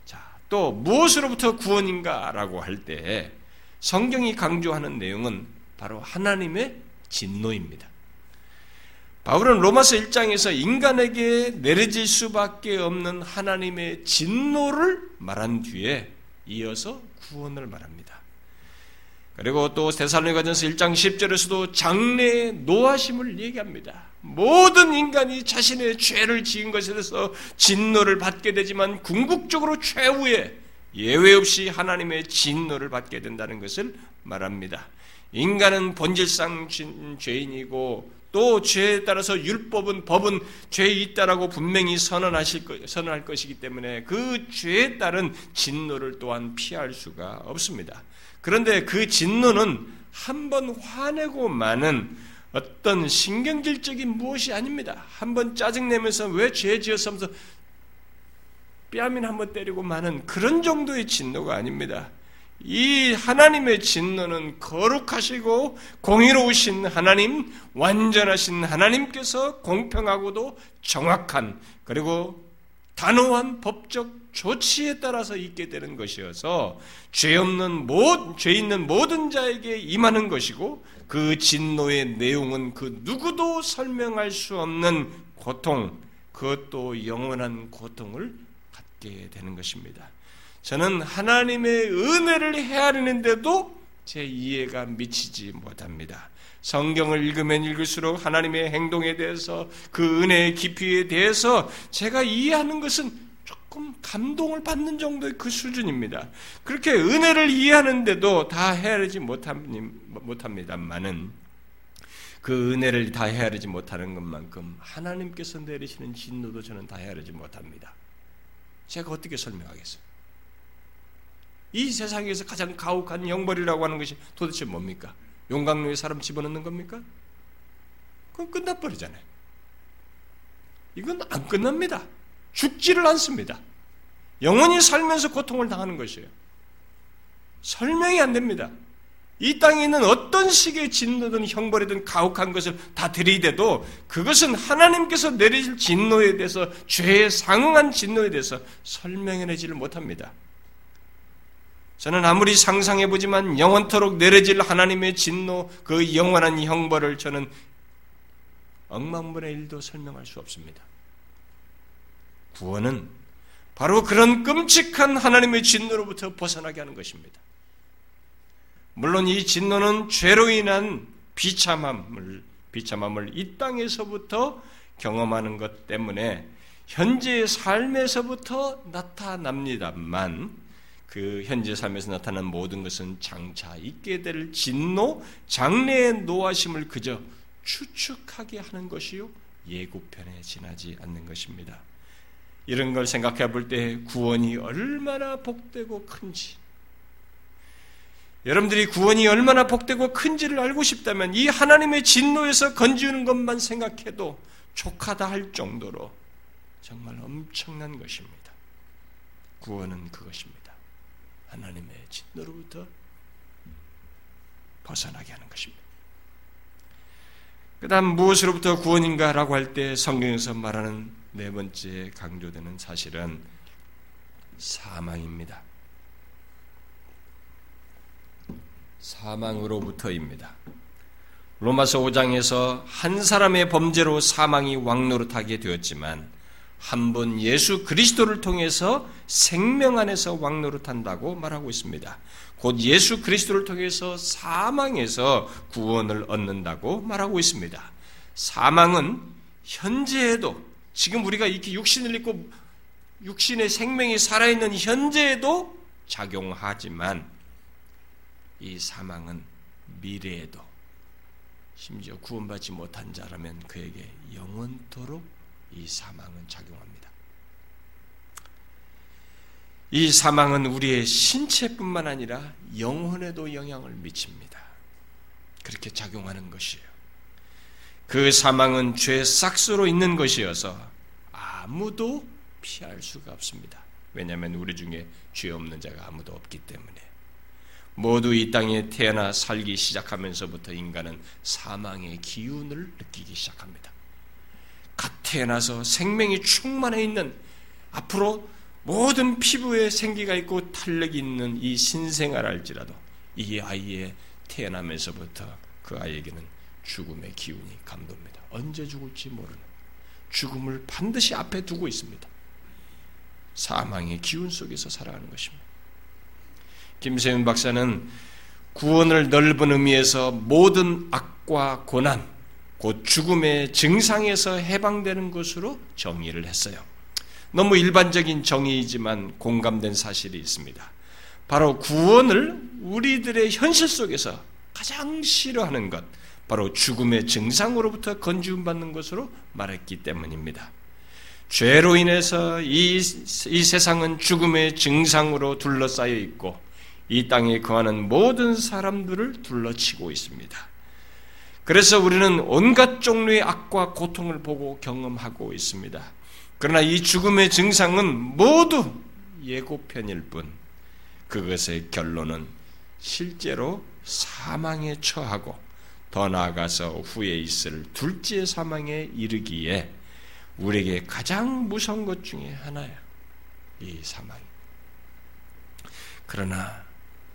자, 또 무엇으로부터 구원인가라고 할 때 성경이 강조하는 내용은 바로 하나님의 진노입니다. 바울은 로마서 1장에서 인간에게 내려질 수밖에 없는 하나님의 진노를 말한 뒤에 이어서 구원을 말합니다. 그리고 또 데살로니가전서 1장 10절에서도 장래의 노하심을 얘기합니다. 모든 인간이 자신의 죄를 지은 것에 대해서 진노를 받게 되지만 궁극적으로 최후에 예외 없이 하나님의 진노를 받게 된다는 것을 말합니다. 인간은 본질상 죄인이고 또 죄에 따라서 율법은 법은 죄에 있다라고 분명히 선언하실 것, 선언할 것이기 때문에 그 죄에 따른 진노를 또한 피할 수가 없습니다. 그런데 그 진노는 한 번 화내고 마는 어떤 신경질적인 무엇이 아닙니다. 한 번 짜증내면서 왜 죄 지었어 하면서 뺨이나 한번 때리고 마는 그런 정도의 진노가 아닙니다. 이 하나님의 진노는 거룩하시고 공의로우신 하나님, 완전하신 하나님께서 공평하고도 정확한 그리고 단호한 법적 조치에 따라서 있게 되는 것이어서 죄 없는 모, 죄 있는 모든 자에게 임하는 것이고 그 진노의 내용은 그 누구도 설명할 수 없는 고통, 그것도 영원한 고통을 갖게 되는 것입니다. 저는 하나님의 은혜를 헤아리는데도 제 이해가 미치지 못합니다. 성경을 읽으면 읽을수록 하나님의 행동에 대해서 그 은혜의 깊이에 대해서 제가 이해하는 것은 조금 감동을 받는 정도의 그 수준입니다. 그렇게 은혜를 이해하는데도 다 헤아리지 못합니다만은 그 은혜를 다 헤아리지 못하는 것만큼 하나님께서 내리시는 진노도 저는 다 헤아리지 못합니다. 제가 어떻게 설명하겠어요? 이 세상에서 가장 가혹한 형벌이라고 하는 것이 도대체 뭡니까? 용광로에 사람 집어넣는 겁니까? 그건 끝나버리잖아요. 이건 안 끝납니다. 죽지를 않습니다. 영원히 살면서 고통을 당하는 것이에요. 설명이 안 됩니다. 이 땅에 있는 어떤 식의 진노든 형벌이든 가혹한 것을 다 들이대도 그것은 하나님께서 내리실 진노에 대해서 죄에 상응한 진노에 대해서 설명해내지를 못합니다. 저는 아무리 상상해보지만 영원토록 내려질 하나님의 진노, 그 영원한 형벌을 저는 억만분의 일도 설명할 수 없습니다. 구원은 바로 그런 끔찍한 하나님의 진노로부터 벗어나게 하는 것입니다. 물론 이 진노는 죄로 인한 비참함을 비참함을 이 땅에서부터 경험하는 것 때문에 현재의 삶에서부터 나타납니다만 그 현재 삶에서 나타난 모든 것은 장차 있게 될 진노, 장래의 노하심을 그저 추측하게 하는 것이요 예고편에 지나지 않는 것입니다. 이런 걸 생각해 볼 때 구원이 얼마나 복되고 큰지 여러분들이 구원이 얼마나 복되고 큰지를 알고 싶다면 이 하나님의 진노에서 건지는 것만 생각해도 족하다 할 정도로 정말 엄청난 것입니다. 구원은 그것입니다. 하나님의 진노로부터 벗어나게 하는 것입니다. 그 다음 무엇으로부터 구원인가 라고 할 때 성경에서 말하는 네 번째 강조되는 사실은 사망입니다. 사망으로부터입니다. 로마서 5장에서 한 사람의 범죄로 사망이 왕노릇하게 되었지만 한번 예수 그리스도를 통해서 생명 안에서 왕노릇한다고 말하고 있습니다. 곧 예수 그리스도를 통해서 사망에서 구원을 얻는다고 말하고 있습니다. 사망은 현재에도 지금 우리가 이렇게 육신을 입고 육신의 생명이 살아있는 현재에도 작용하지만 이 사망은 미래에도 심지어 구원받지 못한 자라면 그에게 영원토록 이 사망은 작용합니다. 이 사망은 우리의 신체뿐만 아니라 영혼에도 영향을 미칩니다. 그렇게 작용하는 것이에요. 그 사망은 죄 싹스로 있는 것이어서 아무도 피할 수가 없습니다. 왜냐하면 우리 중에 죄 없는 자가 아무도 없기 때문에. 모두 이 땅에 태어나 살기 시작하면서부터 인간은 사망의 기운을 느끼기 시작합니다. 갓 태어나서 생명이 충만해 있는 앞으로 모든 피부에 생기가 있고 탄력이 있는 이 신생아를 할지라도 이 아이의 태어나면서부터 그 아이에게는 죽음의 기운이 감돕니다. 언제 죽을지 모르는 죽음을 반드시 앞에 두고 있습니다. 사망의 기운 속에서 살아가는 것입니다. 김세윤 박사는 구원을 넓은 의미에서 모든 악과 고난, 곧 죽음의 증상에서 해방되는 것으로 정의를 했어요. 너무 일반적인 정의이지만 공감된 사실이 있습니다. 바로 구원을 우리들의 현실 속에서 가장 싫어하는 것, 바로 죽음의 증상으로부터 건지움 받는 것으로 말했기 때문입니다. 죄로 인해서 이, 이 세상은 죽음의 증상으로 둘러싸여 있고 이 땅에 거하는 모든 사람들을 둘러치고 있습니다. 그래서 우리는 온갖 종류의 악과 고통을 보고 경험하고 있습니다. 그러나 이 죽음의 증상은 모두 예고편일 뿐, 그것의 결론은 실제로 사망에 처하고 더 나아가서 후에 있을 둘째 사망에 이르기에 우리에게 가장 무서운 것 중에 하나야. 이 사망. 그러나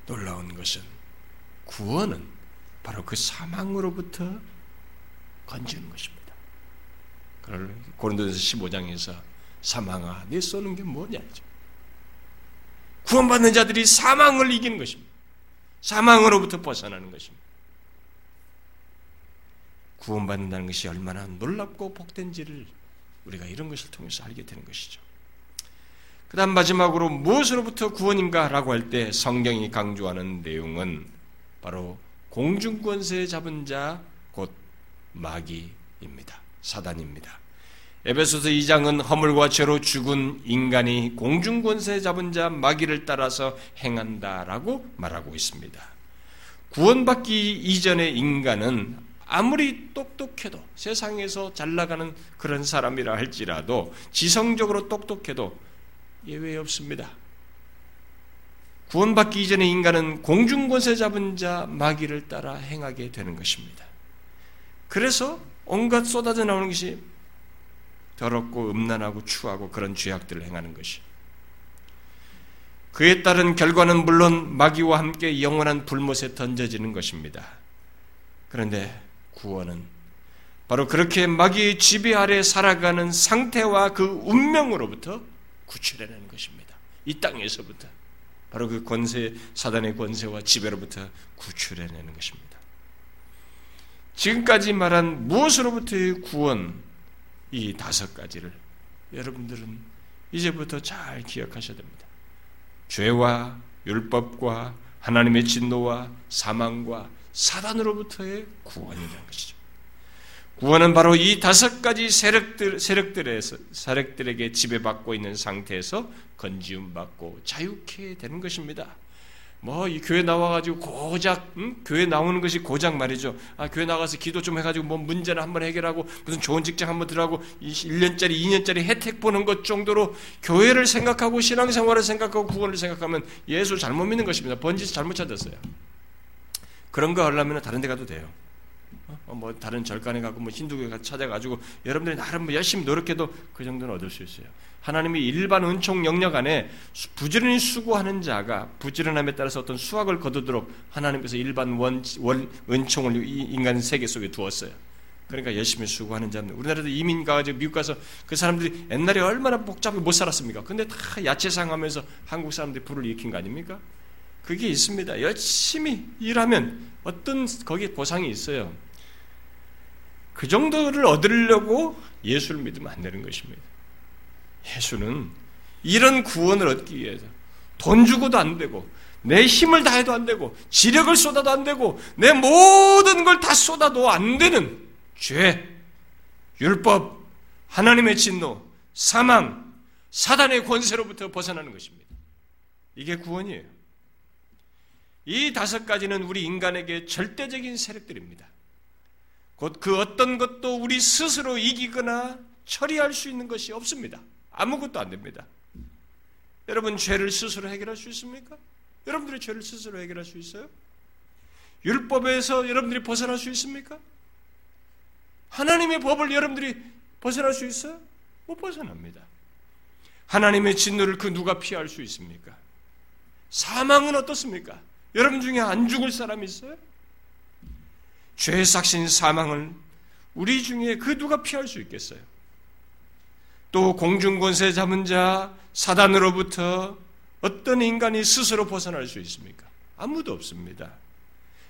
놀라운 것은 구원은 바로 그 사망으로부터 건지는 것입니다. 그걸 고린도전서 15장에서 사망아, 내 쏘는 게 뭐냐죠. 구원받는 자들이 사망을 이기는 것입니다. 사망으로부터 벗어나는 것입니다. 구원받는다는 것이 얼마나 놀랍고 복된지를 우리가 이런 것을 통해서 알게 되는 것이죠. 그 다음 마지막으로 무엇으로부터 구원인가 라고 할 때 성경이 강조하는 내용은 바로 공중권세 잡은 자, 곧 마귀입니다. 사단입니다. 에베소서 2장은 허물과 죄로 죽은 인간이 공중권세 잡은 자 마귀를 따라서 행한다라고 말하고 있습니다. 구원받기 이전의 인간은 아무리 똑똑해도 세상에서 잘 나가는 그런 사람이라 할지라도 지성적으로 똑똑해도 예외 없습니다. 구원받기 이전의 인간은 공중권세 잡은 자 마귀를 따라 행하게 되는 것입니다. 그래서 온갖 쏟아져 나오는 것이 더럽고 음란하고 추하고 그런 죄악들을 행하는 것이 그에 따른 결과는 물론 마귀와 함께 영원한 불못에 던져지는 것입니다. 그런데 구원은 바로 그렇게 마귀의 지배 아래 살아가는 상태와 그 운명으로부터 구출해내는 것입니다. 이 땅에서부터 바로 그 권세 사단의 권세와 지배로부터 구출해내는 것입니다. 지금까지 말한 무엇으로부터의 구원 이 다섯 가지를 여러분들은 이제부터 잘 기억하셔야 됩니다. 죄와 율법과 하나님의 진노와 사망과 사단으로부터의 구원이라는 것이죠. 구원은 바로 이 다섯 가지 세력들, 세력들에서, 세력들에게 지배받고 있는 상태에서 건지움 받고 자유케 되는 것입니다. 뭐, 이 교회 나와가지고 고작, 응? 교회 나오는 것이 고작 말이죠. 아, 교회 나가서 기도 좀 해가지고 뭐 문제를 한번 해결하고 무슨 좋은 직장 한번 들어가고 1년짜리, 2년짜리 혜택 보는 것 정도로 교회를 생각하고 신앙생활을 생각하고 구원을 생각하면 예수 잘못 믿는 것입니다. 번지스 잘못 찾았어요. 그런 거 하려면 다른 데 가도 돼요. 어, 뭐 다른 절간에 가고 뭐 힌두교에 찾아가지고 여러분들이 나름 뭐 열심히 노력해도 그 정도는 얻을 수 있어요. 하나님이 일반 은총 영역 안에 부지런히 수고하는 자가 부지런함에 따라서 어떤 수확을 거두도록 하나님께서 일반 원, 원 은총을 인간 세계 속에 두었어요. 그러니까 열심히 수고하는 자는 우리나라도 이민 가가지고 미국 가서 그 사람들이 옛날에 얼마나 복잡하게 못 살았습니까? 근데 다 야채상 하면서 한국 사람들이 불을 일으킨 거 아닙니까? 그게 있습니다. 열심히 일하면 어떤 거기에 보상이 있어요. 그 정도를 얻으려고 예수를 믿으면 안 되는 것입니다. 예수는 이런 구원을 얻기 위해서 돈 주고도 안 되고 내 힘을 다해도 안 되고 지력을 쏟아도 안 되고 내 모든 걸 다 쏟아도 안 되는 죄, 율법, 하나님의 진노, 사망, 사단의 권세로부터 벗어나는 것입니다. 이게 구원이에요. 이 다섯 가지는 우리 인간에게 절대적인 세력들입니다. 곧 그 어떤 것도 우리 스스로 이기거나 처리할 수 있는 것이 없습니다. 아무것도 안 됩니다. 여러분 죄를 스스로 해결할 수 있습니까? 여러분들의 죄를 스스로 해결할 수 있어요? 율법에서 여러분들이 벗어날 수 있습니까? 하나님의 법을 여러분들이 벗어날 수 있어요? 못 벗어납니다. 하나님의 진노를 그 누가 피할 수 있습니까? 사망은 어떻습니까? 여러분 중에 안 죽을 사람이 있어요? 죄의 삭신 사망을 우리 중에 그 누가 피할 수 있겠어요? 또 공중권세 잡은 자 사단으로부터 어떤 인간이 스스로 벗어날 수 있습니까? 아무도 없습니다.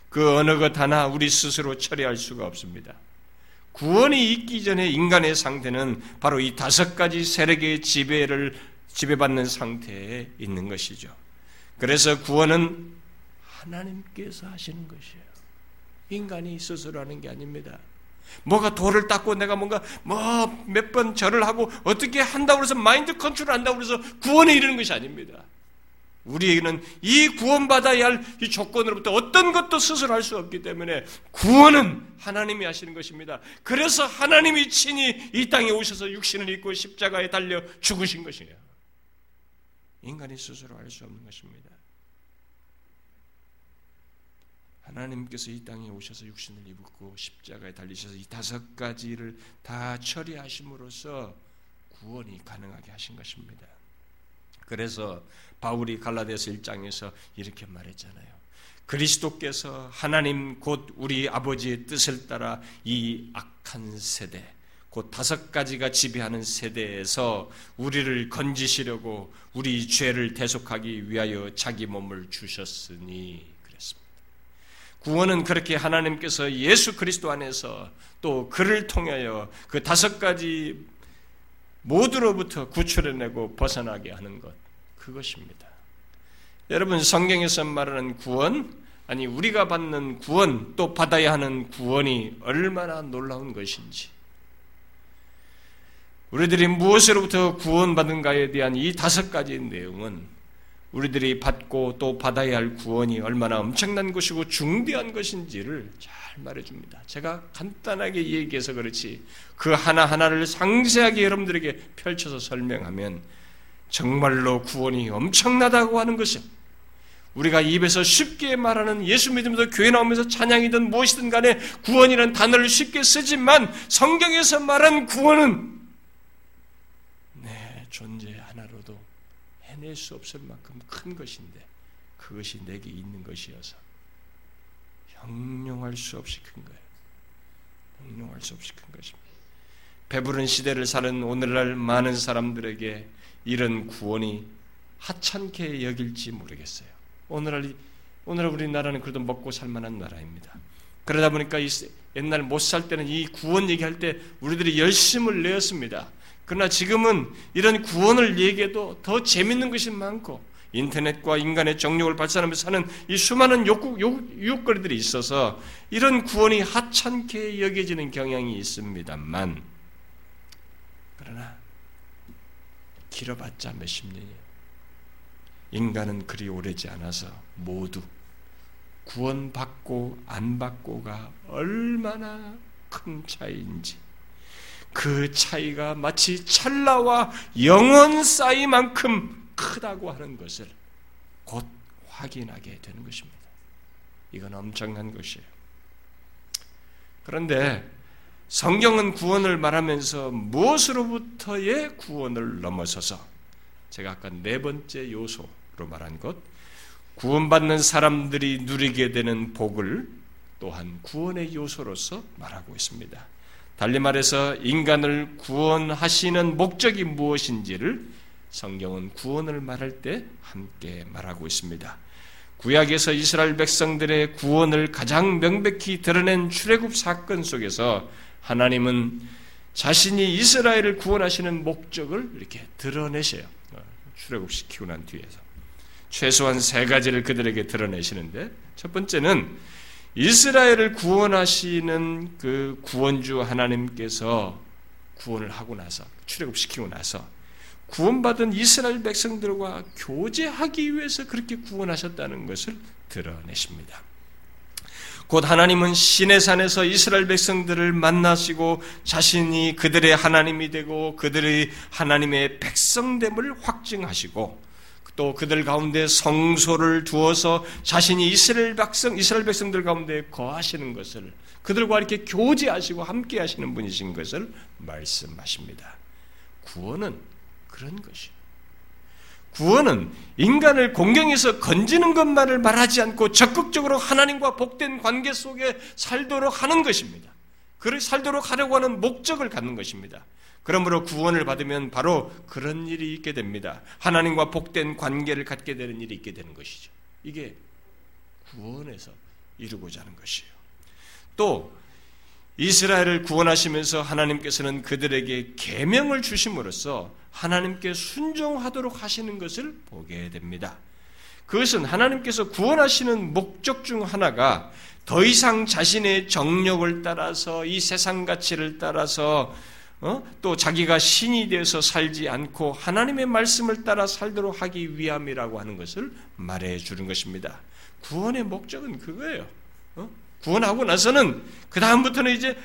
그 어느 것 하나 우리 스스로 처리할 수가 없습니다. 구원이 있기 전에 인간의 상태는 바로 이 다섯 가지 세력의 지배를 지배받는 상태에 있는 것이죠. 그래서 구원은 하나님께서 하시는 것이에요. 인간이 스스로 하는 게 아닙니다. 뭐가 돌을 닦고 내가 뭔가 뭐 몇 번 절을 하고 어떻게 한다고 해서 마인드 컨트롤 한다고 해서 구원에 이르는 것이 아닙니다. 우리에게는 이 구원받아야 할 이 조건으로부터 어떤 것도 스스로 할 수 없기 때문에 구원은 하나님이 하시는 것입니다. 그래서 하나님이 친히 이 땅에 오셔서 육신을 입고 십자가에 달려 죽으신 것이에요. 인간이 스스로 할 수 없는 것입니다. 하나님께서 이 땅에 오셔서 육신을 입고 십자가에 달리셔서 이 다섯 가지를 다 처리하심으로써 구원이 가능하게 하신 것입니다. 그래서 바울이 갈라디아서 1장에서 이렇게 말했잖아요. 그리스도께서 하나님 곧 우리 아버지의 뜻을 따라 이 악한 세대 곧 다섯 가지가 지배하는 세대에서 우리를 건지시려고 우리 죄를 대속하기 위하여 자기 몸을 주셨으니 구원은 그렇게 하나님께서 예수 그리스도 안에서 또 그를 통하여 그 다섯 가지 모두로부터 구출해내고 벗어나게 하는 것 그것입니다. 여러분 성경에서 말하는 구원 아니 우리가 받는 구원 또 받아야 하는 구원이 얼마나 놀라운 것인지 우리들이 무엇으로부터 구원받은가에 대한 이 다섯 가지 내용은 우리들이 받고 또 받아야 할 구원이 얼마나 엄청난 것이고 중대한 것인지를 잘 말해줍니다. 제가 간단하게 얘기해서 그렇지 그 하나하나를 상세하게 여러분들에게 펼쳐서 설명하면 정말로 구원이 엄청나다고 하는 것이 우리가 입에서 쉽게 말하는 예수 믿으면서 교회 나오면서 찬양이든 무엇이든 간에 구원이라는 단어를 쉽게 쓰지만 성경에서 말한 구원은 내 존재 해낼 수 없을 만큼 큰 것인데 그것이 내게 있는 것이어서 형용할 수 없이 큰 거예요. 형용할 수 없이 큰 것입니다. 배부른 시대를 사는 오늘날 많은 사람들에게 이런 구원이 하찮게 여길지 모르겠어요. 오늘날 오늘날 우리나라는 그래도 먹고 살 만한 나라입니다. 그러다 보니까 옛날 못 살 때는 이 구원 얘기할 때 우리들이 열심을 내었습니다. 그러나 지금은 이런 구원을 얘기해도 더 재밌는 것이 많고 인터넷과 인간의 정욕을 발산하면서 사는 이 수많은 욕구, 욕, 유혹거리들이 있어서 이런 구원이 하찮게 여겨지는 경향이 있습니다만 그러나 길어봤자 몇십 년이에요. 인간은 그리 오래지 않아서 모두 구원받고 안 받고가 얼마나 큰 차이인지 그 차이가 마치 찰나와 영원 사이만큼 크다고 하는 것을 곧 확인하게 되는 것입니다. 이건 엄청난 것이에요. 그런데 성경은 구원을 말하면서 무엇으로부터의 구원을 넘어서서 제가 아까 네 번째 요소로 말한 것, 구원받는 사람들이 누리게 되는 복을 또한 구원의 요소로서 말하고 있습니다. 달리 말해서 인간을 구원하시는 목적이 무엇인지를 성경은 구원을 말할 때 함께 말하고 있습니다. 구약에서 이스라엘 백성들의 구원을 가장 명백히 드러낸 출애굽 사건 속에서 하나님은 자신이 이스라엘을 구원하시는 목적을 이렇게 드러내셔요. 출애굽시키고 난 뒤에서 최소한 세 가지를 그들에게 드러내시는데 첫 번째는 이스라엘을 구원하시는 그 구원주 하나님께서 구원을 하고 나서 출애굽시키고 나서 구원받은 이스라엘 백성들과 교제하기 위해서 그렇게 구원하셨다는 것을 드러내십니다. 곧 하나님은 신의 산에서 이스라엘 백성들을 만나시고 자신이 그들의 하나님이 되고 그들의 하나님의 백성됨을 확증하시고 또 그들 가운데 성소를 두어서 자신이 이스라엘 백성, 이스라엘 백성들 가운데 거하시는 것을 그들과 이렇게 교제하시고 함께 하시는 분이신 것을 말씀하십니다. 구원은 그런 것이에요. 구원은 인간을 공경에서 건지는 것만을 말하지 않고 적극적으로 하나님과 복된 관계 속에 살도록 하는 것입니다. 그를 살도록 하려고 하는 목적을 갖는 것입니다. 그러므로 구원을 받으면 바로 그런 일이 있게 됩니다. 하나님과 복된 관계를 갖게 되는 일이 있게 되는 것이죠. 이게 구원에서 이루고자 하는 것이에요. 또 이스라엘을 구원하시면서 하나님께서는 그들에게 계명을 주심으로써 하나님께 순종하도록 하시는 것을 보게 됩니다. 그것은 하나님께서 구원하시는 목적 중 하나가 더 이상 자신의 정력을 따라서 이 세상 가치를 따라서 어? 또 자기가 신이 되어서 살지 않고 하나님의 말씀을 따라 살도록 하기 위함이라고 하는 것을 말해 주는 것입니다. 구원의 목적은 그거예요. 어? 구원하고 나서는 그 다음부터는 이제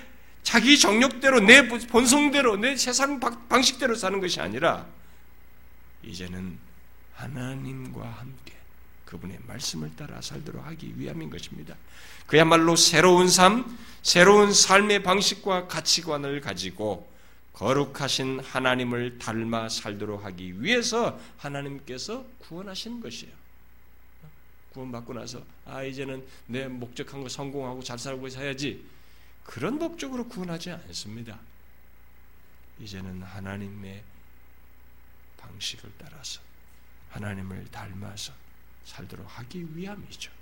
자기 정력대로 내 본성대로 내 세상 방식대로 사는 것이 아니라 이제는 하나님과 함께 그분의 말씀을 따라 살도록 하기 위함인 것입니다. 그야말로 새로운 삶, 새로운 삶의 방식과 가치관을 가지고 거룩하신 하나님을 닮아 살도록 하기 위해서 하나님께서 구원하신 것이에요. 구원받고 나서 아 이제는 내 목적한 거 성공하고 잘 살고 살야지 그런 목적으로 구원하지 않습니다. 이제는 하나님의 방식을 따라서 하나님을 닮아서 살도록 하기 위함이죠.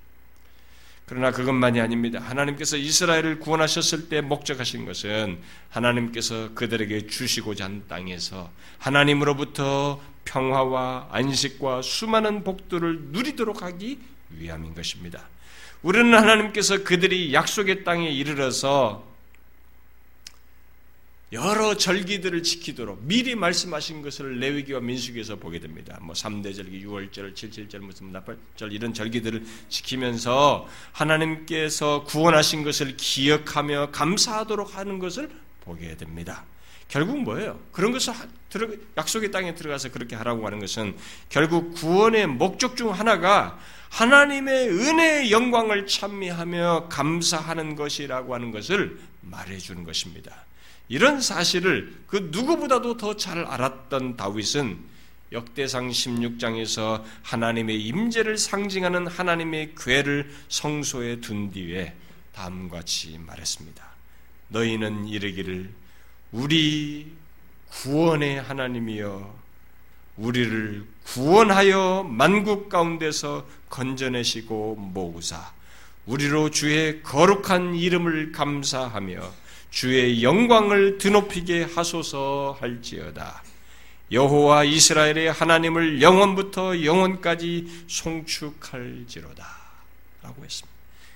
그러나 그것만이 아닙니다. 하나님께서 이스라엘을 구원하셨을 때 목적하신 것은 하나님께서 그들에게 주시고자 한 땅에서 하나님으로부터 평화와 안식과 수많은 복들을 누리도록 하기 위함인 것입니다. 우리는 하나님께서 그들이 약속의 땅에 이르러서 여러 절기들을 지키도록 미리 말씀하신 것을 레위기와 민수기에서 보게 됩니다. 뭐 3대 절기, 6월절, 77절, 무슨 나팔절 이런 절기들을 지키면서 하나님께서 구원하신 것을 기억하며 감사하도록 하는 것을 보게 됩니다. 결국 뭐예요? 그런 것을 약속의 땅에 들어가서 그렇게 하라고 하는 것은 결국 구원의 목적 중 하나가 하나님의 은혜의 영광을 찬미하며 감사하는 것이라고 하는 것을 말해주는 것입니다. 이런 사실을 그 누구보다도 더 잘 알았던 다윗은 역대상 16장에서 하나님의 임재를 상징하는 하나님의 괴를 성소에 둔 뒤에 다음과 같이 말했습니다. 너희는 이르기를 우리 구원의 하나님이여 우리를 구원하여 만국 가운데서 건져내시고 모으사 우리로 주의 거룩한 이름을 감사하며 주의 영광을 드높이게 하소서 할지어다. 여호와 이스라엘의 하나님을 영원부터 영원까지 송축할지로다. 라고 했습니다.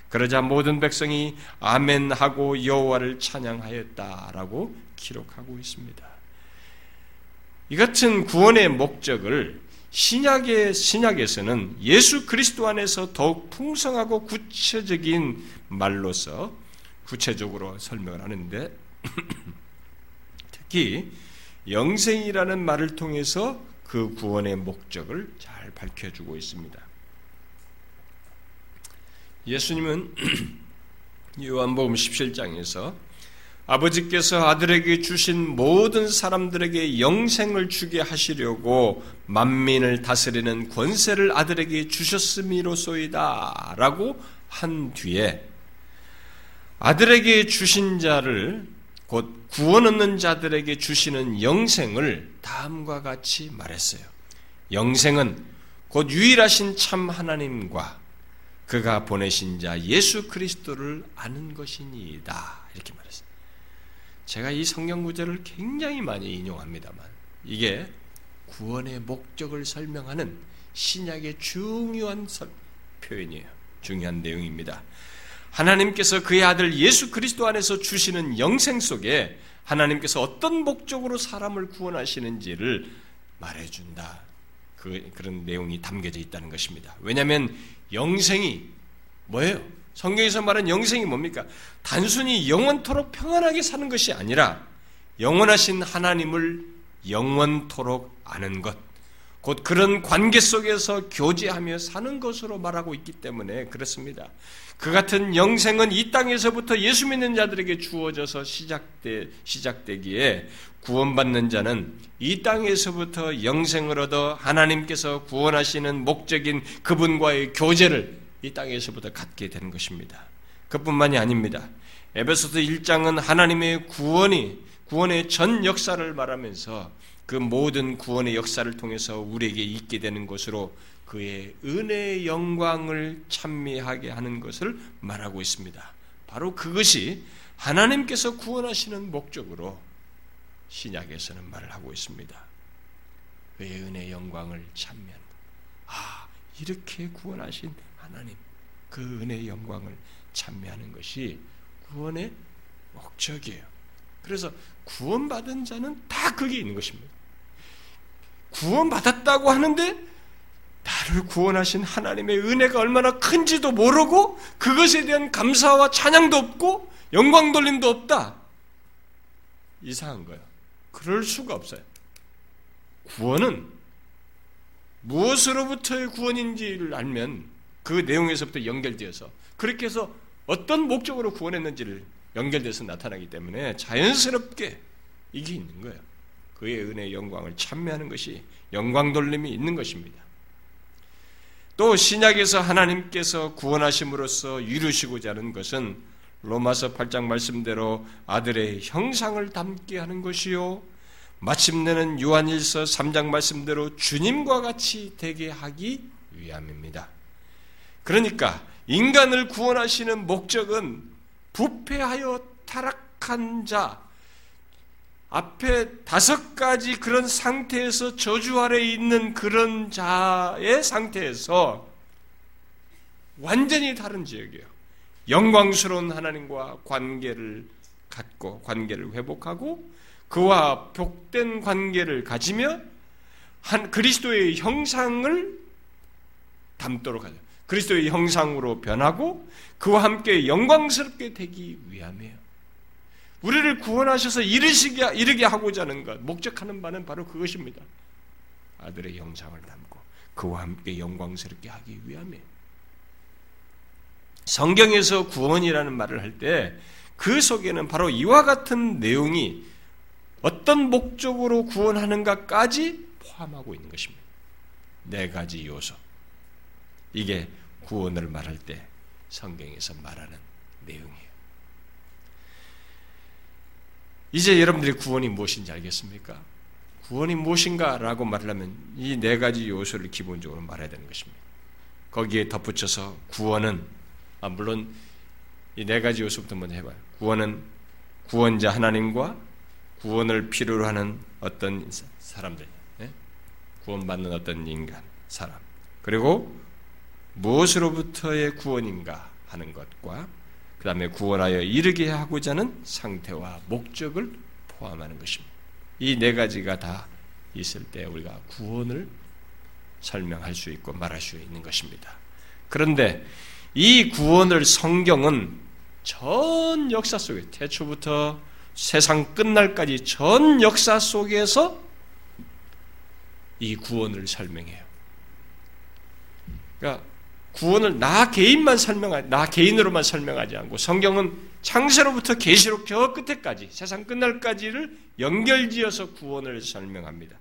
그러자 모든 백성이 아멘 하고 여호와를 찬양하였다라고 기록하고 있습니다. 이 같은 구원의 목적을 신약의 신약에서는 예수 그리스도 안에서 더욱 풍성하고 구체적인 말로서 구체적으로 설명을 하는데 특히 영생이라는 말을 통해서 그 구원의 목적을 잘 밝혀주고 있습니다. 예수님은 요한복음 17장에서 아버지께서 아들에게 주신 모든 사람들에게 영생을 주게 하시려고 만민을 다스리는 권세를 아들에게 주셨음이로소이다 라고 한 뒤에 아들에게 주신 자를 곧 구원 얻는 자들에게 주시는 영생을 다음과 같이 말했어요. 영생은 곧 유일하신 참 하나님과 그가 보내신 자 예수 그리스도를 아는 것이니이다. 이렇게 말했어요. 제가 이 성경 구절을 굉장히 많이 인용합니다만 이게 구원의 목적을 설명하는 신약의 중요한 표현이에요. 중요한 내용입니다. 하나님께서 그의 아들 예수 그리스도 안에서 주시는 영생 속에 하나님께서 어떤 목적으로 사람을 구원하시는지를 말해준다. 그, 그런 내용이 담겨져 있다는 것입니다. 왜냐하면 영생이 뭐예요? 성경에서 말하는 영생이 뭡니까? 단순히 영원토록 평안하게 사는 것이 아니라 영원하신 하나님을 영원토록 아는 것. 곧 그런 관계 속에서 교제하며 사는 것으로 말하고 있기 때문에 그렇습니다. 그 같은 영생은 이 땅에서부터 예수 믿는 자들에게 주어져서 시작돼, 시작되기에 구원받는 자는 이 땅에서부터 영생을 얻어 하나님께서 구원하시는 목적인 그분과의 교제를 이 땅에서부터 갖게 되는 것입니다. 그뿐만이 아닙니다. 에베소서 1장은 하나님의 구원이 구원의 전 역사를 말하면서 그 모든 구원의 역사를 통해서 우리에게 있게 되는 것으로 그의 은혜의 영광을 찬미하게 하는 것을 말하고 있습니다. 바로 그것이 하나님께서 구원하시는 목적으로 신약에서는 말을 하고 있습니다. 그의 은혜의 영광을 찬미하는 아, 이렇게 구원하신 하나님, 그 은혜의 영광을 찬미하는 것이 구원의 목적이에요. 그래서 구원받은 자는 다 그게 있는 것입니다. 구원받았다고 하는데 나를 구원하신 하나님의 은혜가 얼마나 큰지도 모르고 그것에 대한 감사와 찬양도 없고 영광 돌림도 없다. 이상한 거예요. 그럴 수가 없어요. 구원은 무엇으로부터의 구원인지를 알면 그 내용에서부터 연결되어서 그렇게 해서 어떤 목적으로 구원했는지를 연결돼서 나타나기 때문에 자연스럽게 이게 있는 거예요. 그의 은혜의 영광을 찬미하는 것이 영광 돌림이 있는 것입니다. 또 신약에서 하나님께서 구원하심으로써 이루시고자 하는 것은 로마서 8장 말씀대로 아들의 형상을 담게 하는 것이요. 마침내는 요한일서 3장 말씀대로 주님과 같이 되게 하기 위함입니다. 그러니까 인간을 구원하시는 목적은 부패하여 타락한 자, 앞에 다섯 가지 그런 상태에서 저주 아래 있는 그런 자의 상태에서 완전히 다른 지역이에요. 영광스러운 하나님과 관계를 갖고 관계를 회복하고 그와 복된 관계를 가지며 한 그리스도의 형상을 담도록 하죠. 그리스도의 형상으로 변하고 그와 함께 영광스럽게 되기 위함이에요. 우리를 구원하셔서 이르시게, 이르게 하고자 하는 것, 목적하는 바는 바로 그것입니다. 아들의 형상을 담고 그와 함께 영광스럽게 하기 위함이에요. 성경에서 구원이라는 말을 할 때 그 속에는 바로 이와 같은 내용이 어떤 목적으로 구원하는가까지 포함하고 있는 것입니다. 네 가지 요소. 이게 구원을 말할 때 성경에서 말하는 내용이에요. 이제 여러분들이 구원이 무엇인지 알겠습니까? 구원이 무엇인가라고 말하려면 이 네 가지 요소를 기본적으로 말해야 되는 것입니다. 거기에 덧붙여서 구원은 아 물론 이 네 가지 요소부터 먼저 해봐요. 구원은 구원자 하나님과 구원을 필요로 하는 어떤 사람들, 예? 구원받는 어떤 인간, 사람, 그리고 무엇으로부터의 구원인가 하는 것과 그 다음에 구원하여 이르게 하고자 하는 상태와 목적을 포함하는 것입니다. 이 네 가지가 다 있을 때 우리가 구원을 설명할 수 있고 말할 수 있는 것입니다. 그런데 이 구원을 성경은 전 역사 속에 태초부터 세상 끝날까지 전 역사 속에서 이 구원을 설명해요. 그러니까 구원을 나 개인만 설명하, 나 개인으로만 설명하지 않고 성경은 창세로부터 계시록 저 끝에까지 세상 끝날까지를 연결지어서 구원을 설명합니다.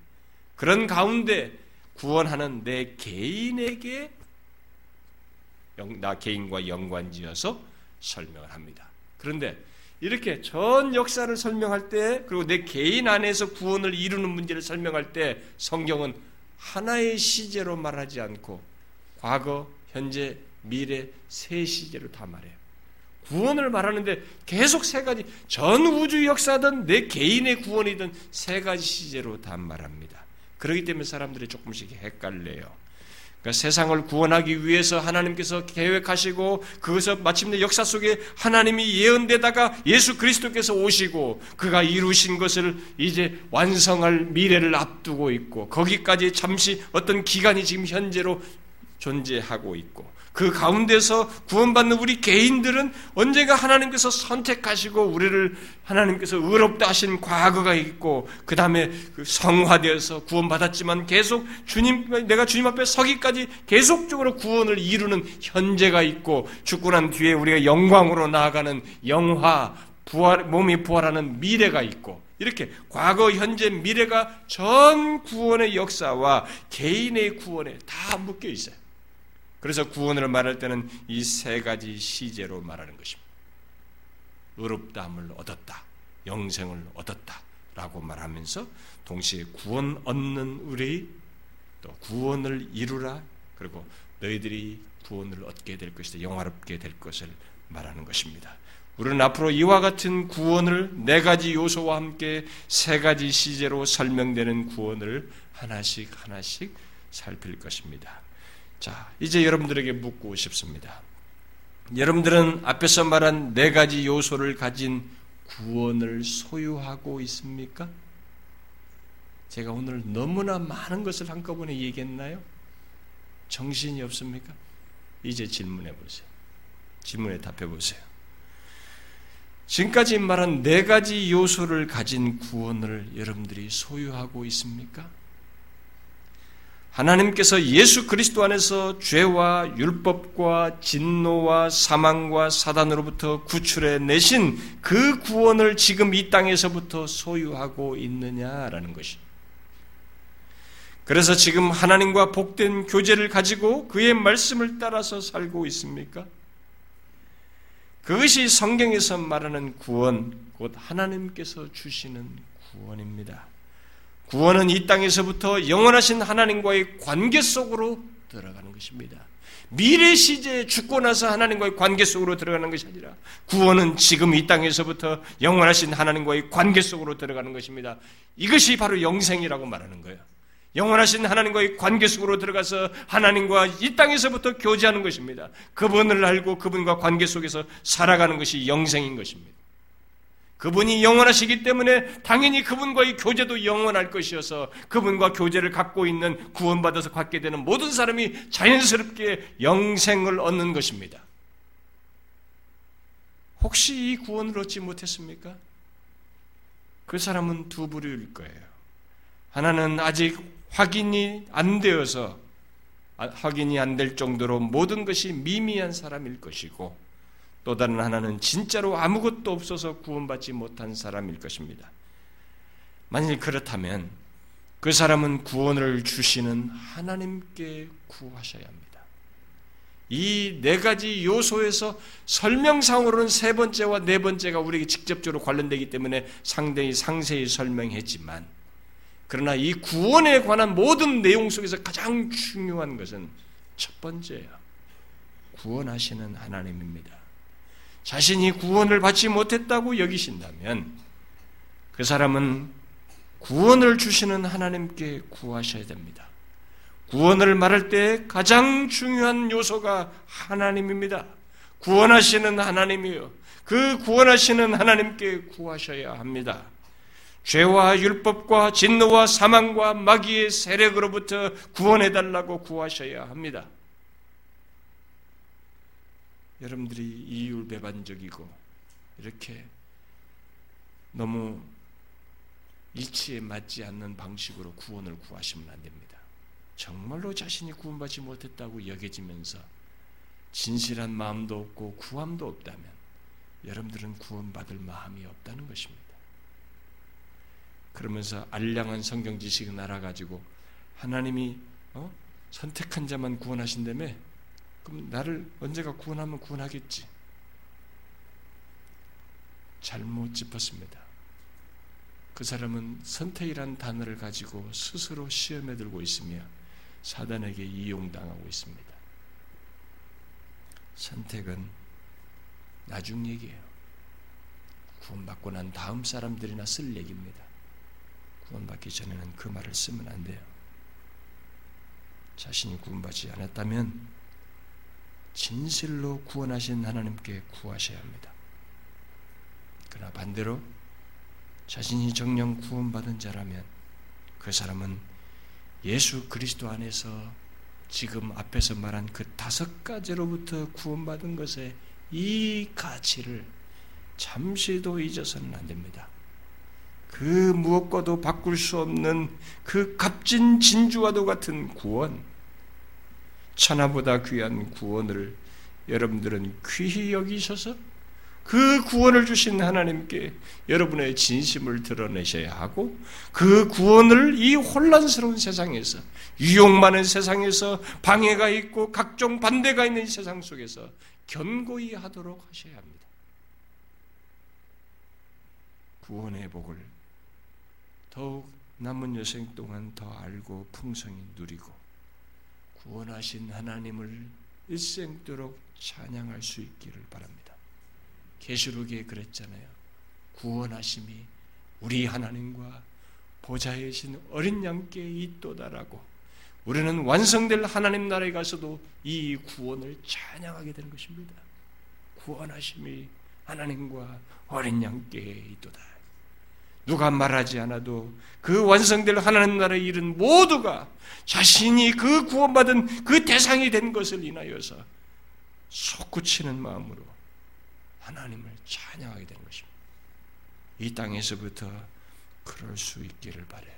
그런 가운데 구원하는 내 개인에게 나 개인과 연관지어서 설명을 합니다. 그런데 이렇게 전 역사를 설명할 때 그리고 내 개인 안에서 구원을 이루는 문제를 설명할 때 성경은 하나의 시제로 말하지 않고 과거, 현재, 미래 세 시제로 다 말해요. 구원을 말하는데 계속 세 가지 전 우주 역사든 내 개인의 구원이든 세 가지 시제로 다 말합니다. 그렇기 때문에 사람들이 조금씩 헷갈려요. 그러니까 세상을 구원하기 위해서 하나님께서 계획하시고 그것을 마침내 역사 속에 하나님이 예언되다가 예수 그리스도께서 오시고 그가 이루신 것을 이제 완성할 미래를 앞두고 있고 거기까지 잠시 어떤 기간이 지금 현재로 존재하고 있고 그 가운데서 구원받는 우리 개인들은 언제가 하나님께서 선택하시고 우리를 하나님께서 의롭다 하신 과거가 있고 그 다음에 그 성화되어서 구원받았지만 계속 주님 내가 주님 앞에 서기까지 계속적으로 구원을 이루는 현재가 있고 죽고 난 뒤에 우리가 영광으로 나아가는 영화 부활 몸이 부활하는 미래가 있고 이렇게 과거, 현재, 미래가 전 구원의 역사와 개인의 구원에 다 묶여 있어요. 그래서 구원을 말할 때는 이 세 가지 시제로 말하는 것입니다. 의롭다함을 얻었다. 영생을 얻었다. 라고 말하면서 동시에 구원 얻는 우리 또 구원을 이루라. 그리고 너희들이 구원을 얻게 될 것이다. 영화롭게 될 것을 말하는 것입니다. 우리는 앞으로 이와 같은 구원을 네 가지 요소와 함께 세 가지 시제로 설명되는 구원을 하나씩 하나씩 살필 것입니다. 자, 이제 여러분들에게 묻고 싶습니다. 여러분들은 앞에서 말한 네 가지 요소를 가진 구원을 소유하고 있습니까? 제가 오늘 너무나 많은 것을 한꺼번에 얘기했나요? 정신이 없습니까? 이제 질문해 보세요. 질문에 답해 보세요. 지금까지 말한 네 가지 요소를 가진 구원을 여러분들이 소유하고 있습니까? 하나님께서 예수 그리스도 안에서 죄와 율법과 진노와 사망과 사단으로부터 구출해 내신 그 구원을 지금 이 땅에서부터 소유하고 있느냐라는 것이. 그래서 지금 하나님과 복된 교제를 가지고 그의 말씀을 따라서 살고 있습니까? 그것이 성경에서 말하는 구원, 곧 하나님께서 주시는 구원입니다. 구원은 이 땅에서부터 영원하신 하나님과의 관계 속으로 들어가는 것입니다. 미래 시제에 죽고 나서 하나님과의 관계 속으로 들어가는 것이 아니라 구원은 지금 이 땅에서부터 영원하신 하나님과의 관계 속으로 들어가는 것입니다. 이것이 바로 영생이라고 말하는 거예요. 영원하신 하나님과의 관계 속으로 들어가서 하나님과 이 땅에서부터 교제하는 것입니다. 그분을 알고 그분과 관계 속에서 살아가는 것이 영생인 것입니다. 그분이 영원하시기 때문에 당연히 그분과의 교제도 영원할 것이어서 그분과 교제를 갖고 있는 구원받아서 갖게 되는 모든 사람이 자연스럽게 영생을 얻는 것입니다. 혹시 이 구원을 얻지 못했습니까? 그 사람은 두 부류일 거예요. 하나는 아직 확인이 안 되어서 아, 확인이 안 될 정도로 모든 것이 미미한 사람일 것이고 또 다른 하나는 진짜로 아무것도 없어서 구원받지 못한 사람일 것입니다. 만일 그렇다면 그 사람은 구원을 주시는 하나님께 구하셔야 합니다. 이 네 가지 요소에서 설명상으로는 세 번째와 네 번째가 우리에게 직접적으로 관련되기 때문에 상당히 상세히 설명했지만 그러나 이 구원에 관한 모든 내용 속에서 가장 중요한 것은 첫 번째예요. 구원하시는 하나님입니다. 자신이 구원을 받지 못했다고 여기신다면 그 사람은 구원을 주시는 하나님께 구하셔야 됩니다. 구원을 말할 때 가장 중요한 요소가 하나님입니다. 구원하시는 하나님이요. 그 구원하시는 하나님께 구하셔야 합니다. 죄와 율법과 진노와 사망과 마귀의 세력으로부터 구원해달라고 구하셔야 합니다. 여러분들이 이율배반적이고 이렇게 너무 일치에 맞지 않는 방식으로 구원을 구하시면 안 됩니다. 정말로 자신이 구원받지 못했다고 여겨지면서 진실한 마음도 없고 구함도 없다면 여러분들은 구원받을 마음이 없다는 것입니다. 그러면서 알량한 성경 지식을 알아가지고 하나님이 어? 선택한 자만 구원하신다며 그럼 나를 언제가 구원하면 구원하겠지. 잘못 짚었습니다. 그 사람은 선택이란 단어를 가지고 스스로 시험에 들고 있으며 사단에게 이용당하고 있습니다. 선택은 나중 얘기예요. 구원받고 난 다음 사람들이나 쓸 얘기입니다. 구원받기 전에는 그 말을 쓰면 안 돼요. 자신이 구원받지 않았다면 진실로 구원하신 하나님께 구하셔야 합니다. 그러나 반대로 자신이 정령 구원받은 자라면 그 사람은 예수 그리스도 안에서 지금 앞에서 말한 그 다섯 가지로부터 구원받은 것의 이 가치를 잠시도 잊어서는 안 됩니다. 그 무엇과도 바꿀 수 없는 그 값진 진주와도 같은 구원, 천하보다 귀한 구원을 여러분들은 귀히 여기셔서 그 구원을 주신 하나님께 여러분의 진심을 드러내셔야 하고 그 구원을 이 혼란스러운 세상에서 유욕 많은 세상에서 방해가 있고 각종 반대가 있는 세상 속에서 견고히 하도록 하셔야 합니다. 구원의 복을 더욱 남은 여생 동안 더 알고 풍성히 누리고 구원하신 하나님을 일생도록 찬양할 수 있기를 바랍니다. 계시록에 그랬잖아요. 구원하심이 우리 하나님과 보좌에 신 어린 양께 있도다라고 우리는 완성될 하나님 나라에 가서도 이 구원을 찬양하게 되는 것입니다. 구원하심이 하나님과 어린 양께 있도다. 누가 말하지 않아도 그 완성될 하나님 나라의 일은 모두가 자신이 그 구원받은 그 대상이 된 것을 인하여서 솟구치는 마음으로 하나님을 찬양하게 되는 것입니다. 이 땅에서부터 그럴 수 있기를. 기도합시다.